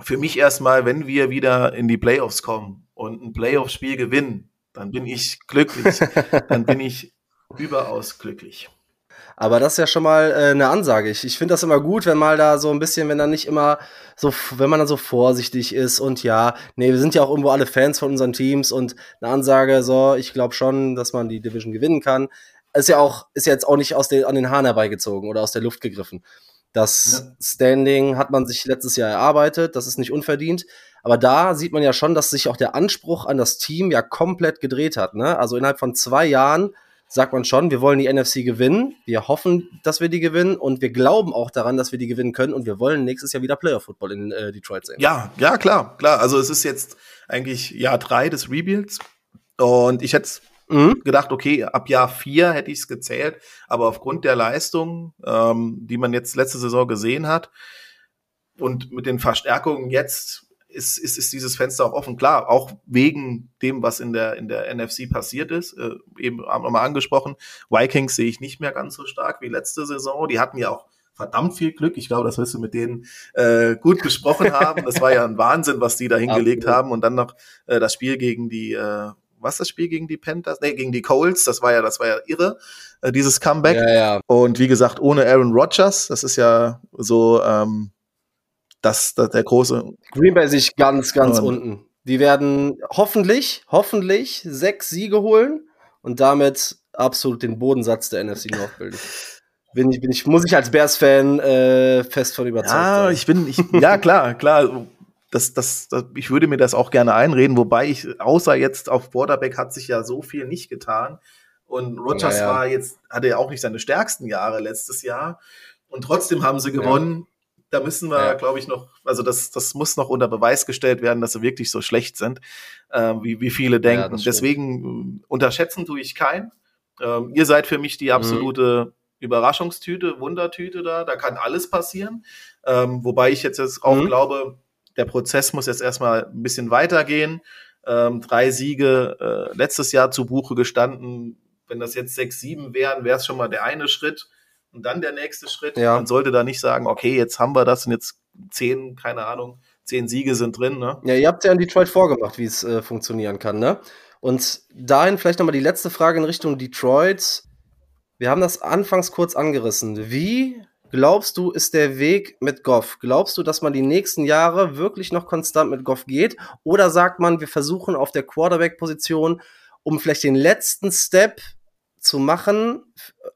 für mich erstmal, wenn wir wieder in die Playoffs kommen und ein Playoff-Spiel gewinnen, dann bin ich glücklich. dann bin ich überaus glücklich. Aber das ist ja schon mal äh, eine Ansage. Ich, ich finde das immer gut, wenn mal da so ein bisschen, wenn dann nicht immer so, wenn man dann so vorsichtig ist und ja, nee, wir sind ja auch irgendwo alle Fans von unseren Teams und eine Ansage, so, ich glaube schon, dass man die Division gewinnen kann. Ist ja auch, ist ja jetzt auch nicht aus den, an den Haaren herbeigezogen oder aus der Luft gegriffen. Das ja. Standing hat man sich letztes Jahr erarbeitet, das ist nicht unverdient. Aber da sieht man ja schon, dass sich auch der Anspruch an das Team ja komplett gedreht hat. Ne? Also innerhalb von zwei Jahren sagt man schon, wir wollen die NFC gewinnen, wir hoffen, dass wir die gewinnen und wir glauben auch daran, dass wir die gewinnen können und wir wollen nächstes Jahr wieder Playoff-Football in äh, Detroit sehen. Ja, ja, klar, klar. Also es ist jetzt eigentlich Jahr drei des Rebuilds und ich hätte mhm. gedacht, okay, ab Jahr vier hätte ich es gezählt, aber aufgrund der Leistung, ähm, die man jetzt letzte Saison gesehen hat und mit den Verstärkungen jetzt ist, ist, ist dieses Fenster auch offen. Klar, auch wegen dem, was in der, in der NFC passiert ist. Äh, eben haben wir mal angesprochen, Vikings sehe ich nicht mehr ganz so stark wie letzte Saison. Die hatten ja auch verdammt viel Glück. Ich glaube, das wirst du mit denen äh, gut besprochen haben. Das war ja ein Wahnsinn, was die da hingelegt haben. Und dann noch äh, das Spiel gegen die, äh, was das Spiel gegen die Panthers? Nee, gegen die Colts. Das war ja, das war ja irre, äh, dieses Comeback. Ja, ja. Und wie gesagt, ohne Aaron Rodgers, das ist ja so, ähm, das, das der große. Green Bay sich ganz, ganz und unten. Die werden hoffentlich, hoffentlich sechs Siege holen und damit absolut den Bodensatz der NFC North bilden. Bin ich, bin ich, muss ich als Bears-Fan äh, fest von überzeugt ja, sein. Ich bin, ich, ja, klar, klar. Das, das, das, ich würde mir das auch gerne einreden, wobei ich, außer jetzt auf Quarterback hat sich ja so viel nicht getan. Und Rogers ja, ja. war jetzt, hatte ja auch nicht seine stärksten Jahre letztes Jahr. Und trotzdem haben sie gewonnen. Da müssen wir, ja. glaube ich, noch, also das, das muss noch unter Beweis gestellt werden, dass sie wirklich so schlecht sind, äh, wie, wie viele denken. Ja, Deswegen äh, unterschätzen tue ich keinen. Ähm, ihr seid für mich die mhm. absolute mhm. Überraschungstüte, Wundertüte da. Da kann alles passieren. Ähm, wobei ich jetzt, jetzt auch mhm. glaube, der Prozess muss jetzt erstmal ein bisschen weitergehen. Ähm, drei Siege äh, letztes Jahr zu Buche gestanden. Wenn das jetzt sechs, sieben wären, wäre es schon mal der eine Schritt. Und dann der nächste Schritt. Ja. Man sollte da nicht sagen, okay, jetzt haben wir das und jetzt zehn, keine Ahnung, zehn Siege sind drin. Ne? Ja, ihr habt ja in Detroit vorgemacht, wie es äh, funktionieren kann. Ne? Und dahin vielleicht nochmal die letzte Frage in Richtung Detroit. Wir haben das anfangs kurz angerissen. Wie glaubst du, ist der Weg mit Goff? Glaubst du, dass man die nächsten Jahre wirklich noch konstant mit Goff geht? Oder sagt man, wir versuchen auf der Quarterback-Position, um vielleicht den letzten Step zu machen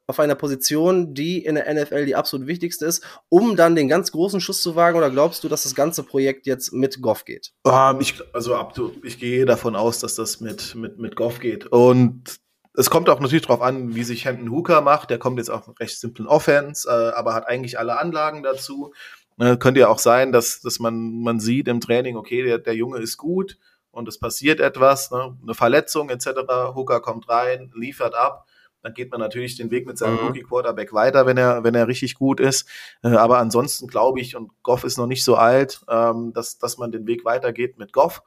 auf einer Position, die in der NFL die absolut wichtigste ist, um dann den ganz großen Schuss zu wagen? Oder glaubst du, dass das ganze Projekt jetzt mit Goff geht? Um, ähm, ich, also ich gehe davon aus, dass das mit, mit, mit Goff geht. Und es kommt auch natürlich darauf an, wie sich Hendon Hooker macht. Der kommt jetzt auf einen recht simplen Offense, äh, aber hat eigentlich alle Anlagen dazu. Äh, könnte ja auch sein, dass, dass man, man sieht im Training, okay, der, der Junge ist gut und es passiert etwas, ne? eine Verletzung etc. Hooker kommt rein, liefert ab dann geht man natürlich den Weg mit seinem mhm. Rookie Quarterback weiter, wenn er, wenn er richtig gut ist. Äh, aber ansonsten glaube ich, und Goff ist noch nicht so alt, ähm, dass, dass man den Weg weitergeht mit Goff.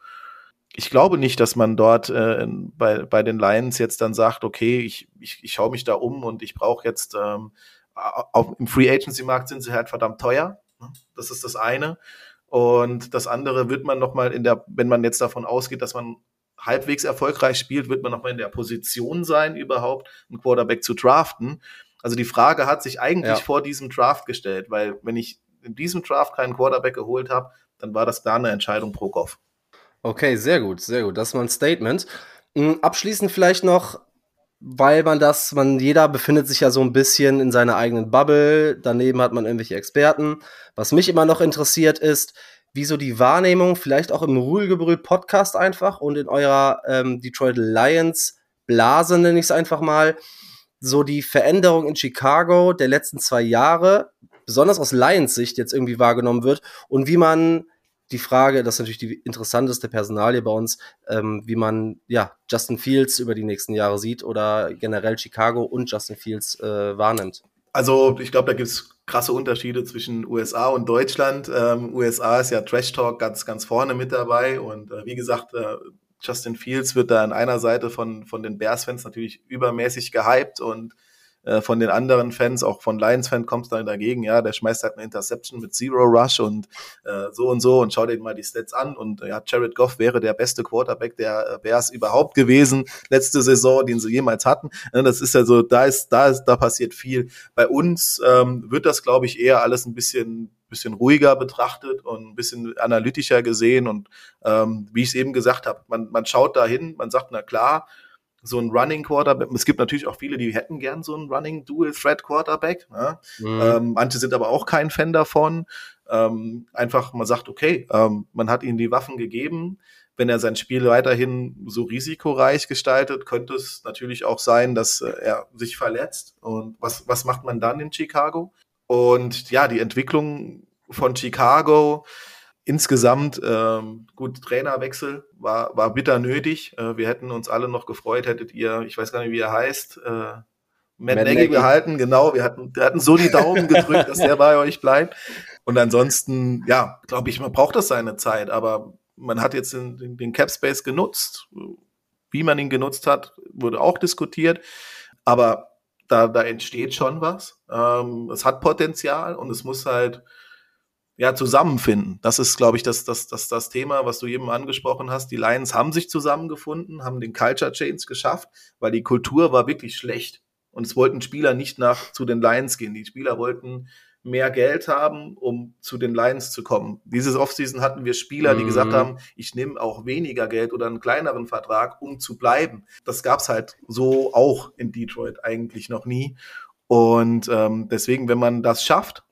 Ich glaube nicht, dass man dort äh, bei, bei den Lions jetzt dann sagt, okay, ich, ich, ich schaue mich da um und ich brauche jetzt ähm, auf, im Free Agency Markt sind sie halt verdammt teuer. Das ist das eine. Und das andere wird man nochmal in der, wenn man jetzt davon ausgeht, dass man halbwegs erfolgreich spielt, wird man noch mal in der Position sein, überhaupt einen Quarterback zu draften. Also die Frage hat sich eigentlich ja. vor diesem Draft gestellt, weil wenn ich in diesem Draft keinen Quarterback geholt habe, dann war das da eine Entscheidung pro Goff. Okay, sehr gut, sehr gut. Das ist mal ein Statement. Hm, abschließend vielleicht noch, weil man das, man, jeder befindet sich ja so ein bisschen in seiner eigenen Bubble. Daneben hat man irgendwelche Experten. Was mich immer noch interessiert ist, wieso die Wahrnehmung, vielleicht auch im Ruhlgebrüll Podcast einfach und in eurer ähm, Detroit Lions Blase, nenne ich es einfach mal, so die Veränderung in Chicago der letzten zwei Jahre, besonders aus Lions Sicht jetzt irgendwie wahrgenommen wird und wie man die Frage, das ist natürlich die interessanteste Personalie bei uns, ähm, wie man ja Justin Fields über die nächsten Jahre sieht oder generell Chicago und Justin Fields äh, wahrnimmt. Also ich glaube, da gibt es krasse Unterschiede zwischen USA und Deutschland. Ähm, USA ist ja Trash Talk ganz, ganz vorne mit dabei und äh, wie gesagt, äh, Justin Fields wird da an einer Seite von, von den Bears-Fans natürlich übermäßig gehypt und äh, von den anderen Fans, auch von Lions-Fans kommt es dann dagegen, ja, der schmeißt halt eine Interception mit Zero Rush und äh, so und so und schau dir mal die Stats an und ja, Jared Goff wäre der beste Quarterback der äh, Bears überhaupt gewesen, letzte Saison, den sie jemals hatten. Ja, das ist ja so, da ist, da ist, da passiert viel. Bei uns ähm, wird das, glaube ich, eher alles ein bisschen bisschen ruhiger betrachtet und ein bisschen analytischer gesehen. Und ähm, wie ich es eben gesagt habe, man, man schaut da hin, man sagt, na klar, so ein Running Quarterback. Es gibt natürlich auch viele, die hätten gern so einen Running Dual Threat Quarterback. Ne? Mhm. Ähm, manche sind aber auch kein Fan davon. Ähm, einfach, man sagt, okay, ähm, man hat ihnen die Waffen gegeben. Wenn er sein Spiel weiterhin so risikoreich gestaltet, könnte es natürlich auch sein, dass äh, er sich verletzt. Und was, was macht man dann in Chicago? Und ja, die Entwicklung von Chicago, insgesamt ähm, gut Trainerwechsel war war bitter nötig. Äh, wir hätten uns alle noch gefreut, hättet ihr, ich weiß gar nicht, wie er heißt, äh, Matt, Matt Nagy behalten. Genau, wir hatten wir hatten so die Daumen gedrückt, dass der bei euch bleibt. Und ansonsten, ja, glaube ich, man braucht das seine Zeit, aber man hat jetzt den, den, den Cap Space genutzt. Wie man ihn genutzt hat, wurde auch diskutiert. Aber da, da entsteht schon was. Ähm, es hat Potenzial und es muss halt ja, zusammenfinden. Das ist, glaube ich, das, das, das, das Thema, was du eben angesprochen hast. Die Lions haben sich zusammengefunden, haben den Culture Change geschafft, weil die Kultur war wirklich schlecht. Und es wollten Spieler nicht nach zu den Lions gehen. Die Spieler wollten mehr Geld haben, um zu den Lions zu kommen. Dieses Offseason hatten wir Spieler, die mhm. gesagt haben, ich nehme auch weniger Geld oder einen kleineren Vertrag, um zu bleiben. Das gab's halt so auch in Detroit eigentlich noch nie. Und ähm, deswegen, wenn man das schafft,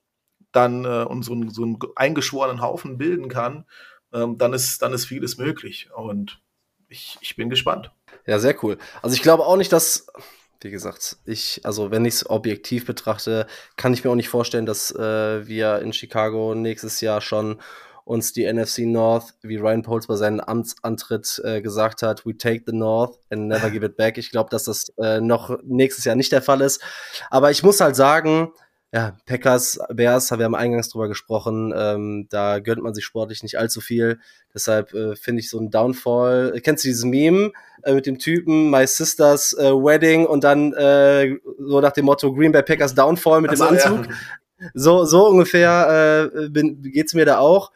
dann äh, und so, so einen eingeschworenen Haufen bilden kann, ähm, dann, ist, dann ist vieles möglich. Und ich, ich bin gespannt. Ja, sehr cool. Also ich glaube auch nicht, dass, wie gesagt, ich, also wenn ich es objektiv betrachte, kann ich mir auch nicht vorstellen, dass äh, wir in Chicago nächstes Jahr schon uns die NFC North, wie Ryan Poles bei seinem Amtsantritt äh, gesagt hat, we take the North and never give it back. Ich glaube, dass das äh, noch nächstes Jahr nicht der Fall ist. Aber ich muss halt sagen, ja, Packers, Bears, wir haben eingangs drüber gesprochen, ähm, da gönnt man sich sportlich nicht allzu viel. Deshalb äh, finde ich so ein Downfall. Kennst du dieses Meme äh, mit dem Typen My Sister's äh, Wedding und dann äh, so nach dem Motto Green Bay Packers Downfall mit also, dem Anzug? Ja. So, so ungefähr äh, bin, geht's mir da auch.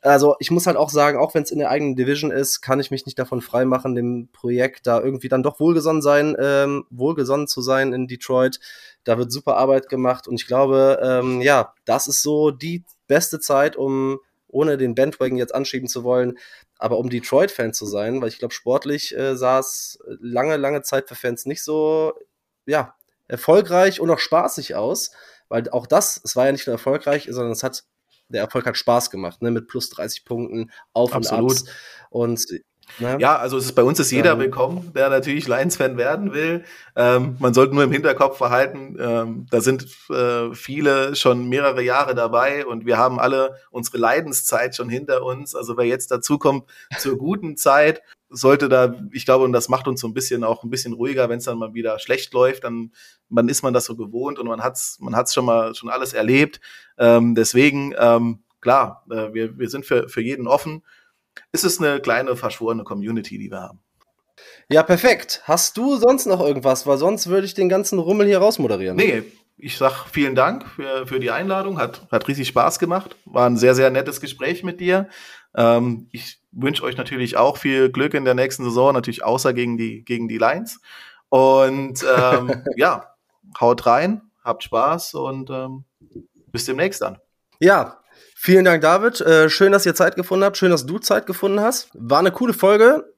Also ich muss halt auch sagen, auch wenn es in der eigenen Division ist, kann ich mich nicht davon freimachen, dem Projekt da irgendwie dann doch wohlgesonnen sein, ähm, wohlgesonnen zu sein in Detroit. Da wird super Arbeit gemacht und ich glaube, ähm, ja, das ist so die beste Zeit, um ohne den Bandwagon jetzt anschieben zu wollen, aber um Detroit-Fan zu sein, weil ich glaube, sportlich äh, sah es lange, lange Zeit für Fans nicht so, ja, erfolgreich und auch spaßig aus, weil auch das, es war ja nicht nur erfolgreich, sondern es hat, der Erfolg hat Spaß gemacht, ne, mit plus 30 Punkten, Auf Absolut. und Abs. Und Ne? Ja, also es ist, bei uns ist jeder ähm, willkommen, der natürlich Lions-Fan werden will. Ähm, man sollte nur im Hinterkopf verhalten, ähm, da sind äh, viele schon mehrere Jahre dabei und wir haben alle unsere Leidenszeit schon hinter uns. Also wer jetzt dazukommt zur guten Zeit, sollte da, ich glaube, und das macht uns so ein bisschen auch ein bisschen ruhiger, wenn es dann mal wieder schlecht läuft, dann, dann ist man das so gewohnt und man hat's, man hat's schon mal schon alles erlebt. Ähm, deswegen, ähm, klar, äh, wir, wir sind für, für jeden offen ist es eine kleine verschworene Community, die wir haben. Ja, perfekt. Hast du sonst noch irgendwas? Weil sonst würde ich den ganzen Rummel hier rausmoderieren. Nee, ich sag vielen Dank für, für die Einladung. Hat, hat riesig Spaß gemacht. War ein sehr, sehr nettes Gespräch mit dir. Ähm, ich wünsche euch natürlich auch viel Glück in der nächsten Saison, natürlich außer gegen die, gegen die Lions. Und ähm, ja, haut rein, habt Spaß und ähm, bis demnächst dann. Ja, Vielen Dank, David. Äh, schön, dass ihr Zeit gefunden habt. Schön, dass du Zeit gefunden hast. War eine coole Folge.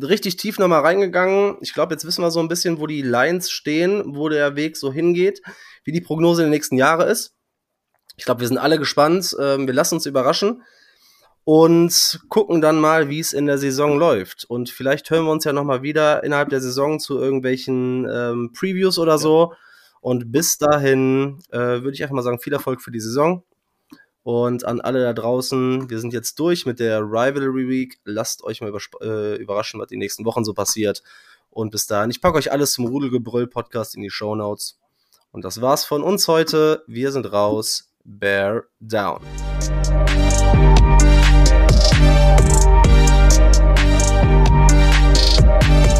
richtig tief nochmal reingegangen. Ich glaube, jetzt wissen wir so ein bisschen, wo die Lines stehen, wo der Weg so hingeht, wie die Prognose in den nächsten Jahren ist. Ich glaube, wir sind alle gespannt. Ähm, wir lassen uns überraschen und gucken dann mal, wie es in der Saison läuft. Und vielleicht hören wir uns ja nochmal wieder innerhalb der Saison zu irgendwelchen ähm, Previews oder so. Und bis dahin äh, würde ich einfach mal sagen, viel Erfolg für die Saison. Und an alle da draußen, wir sind jetzt durch mit der Rivalry Week. Lasst euch mal äh, überraschen, was die nächsten Wochen so passiert. Und bis dahin, ich packe euch alles zum Rudelgebrüll-Podcast in die Shownotes. Und das war's von uns heute. Wir sind raus. Bear down. Thank.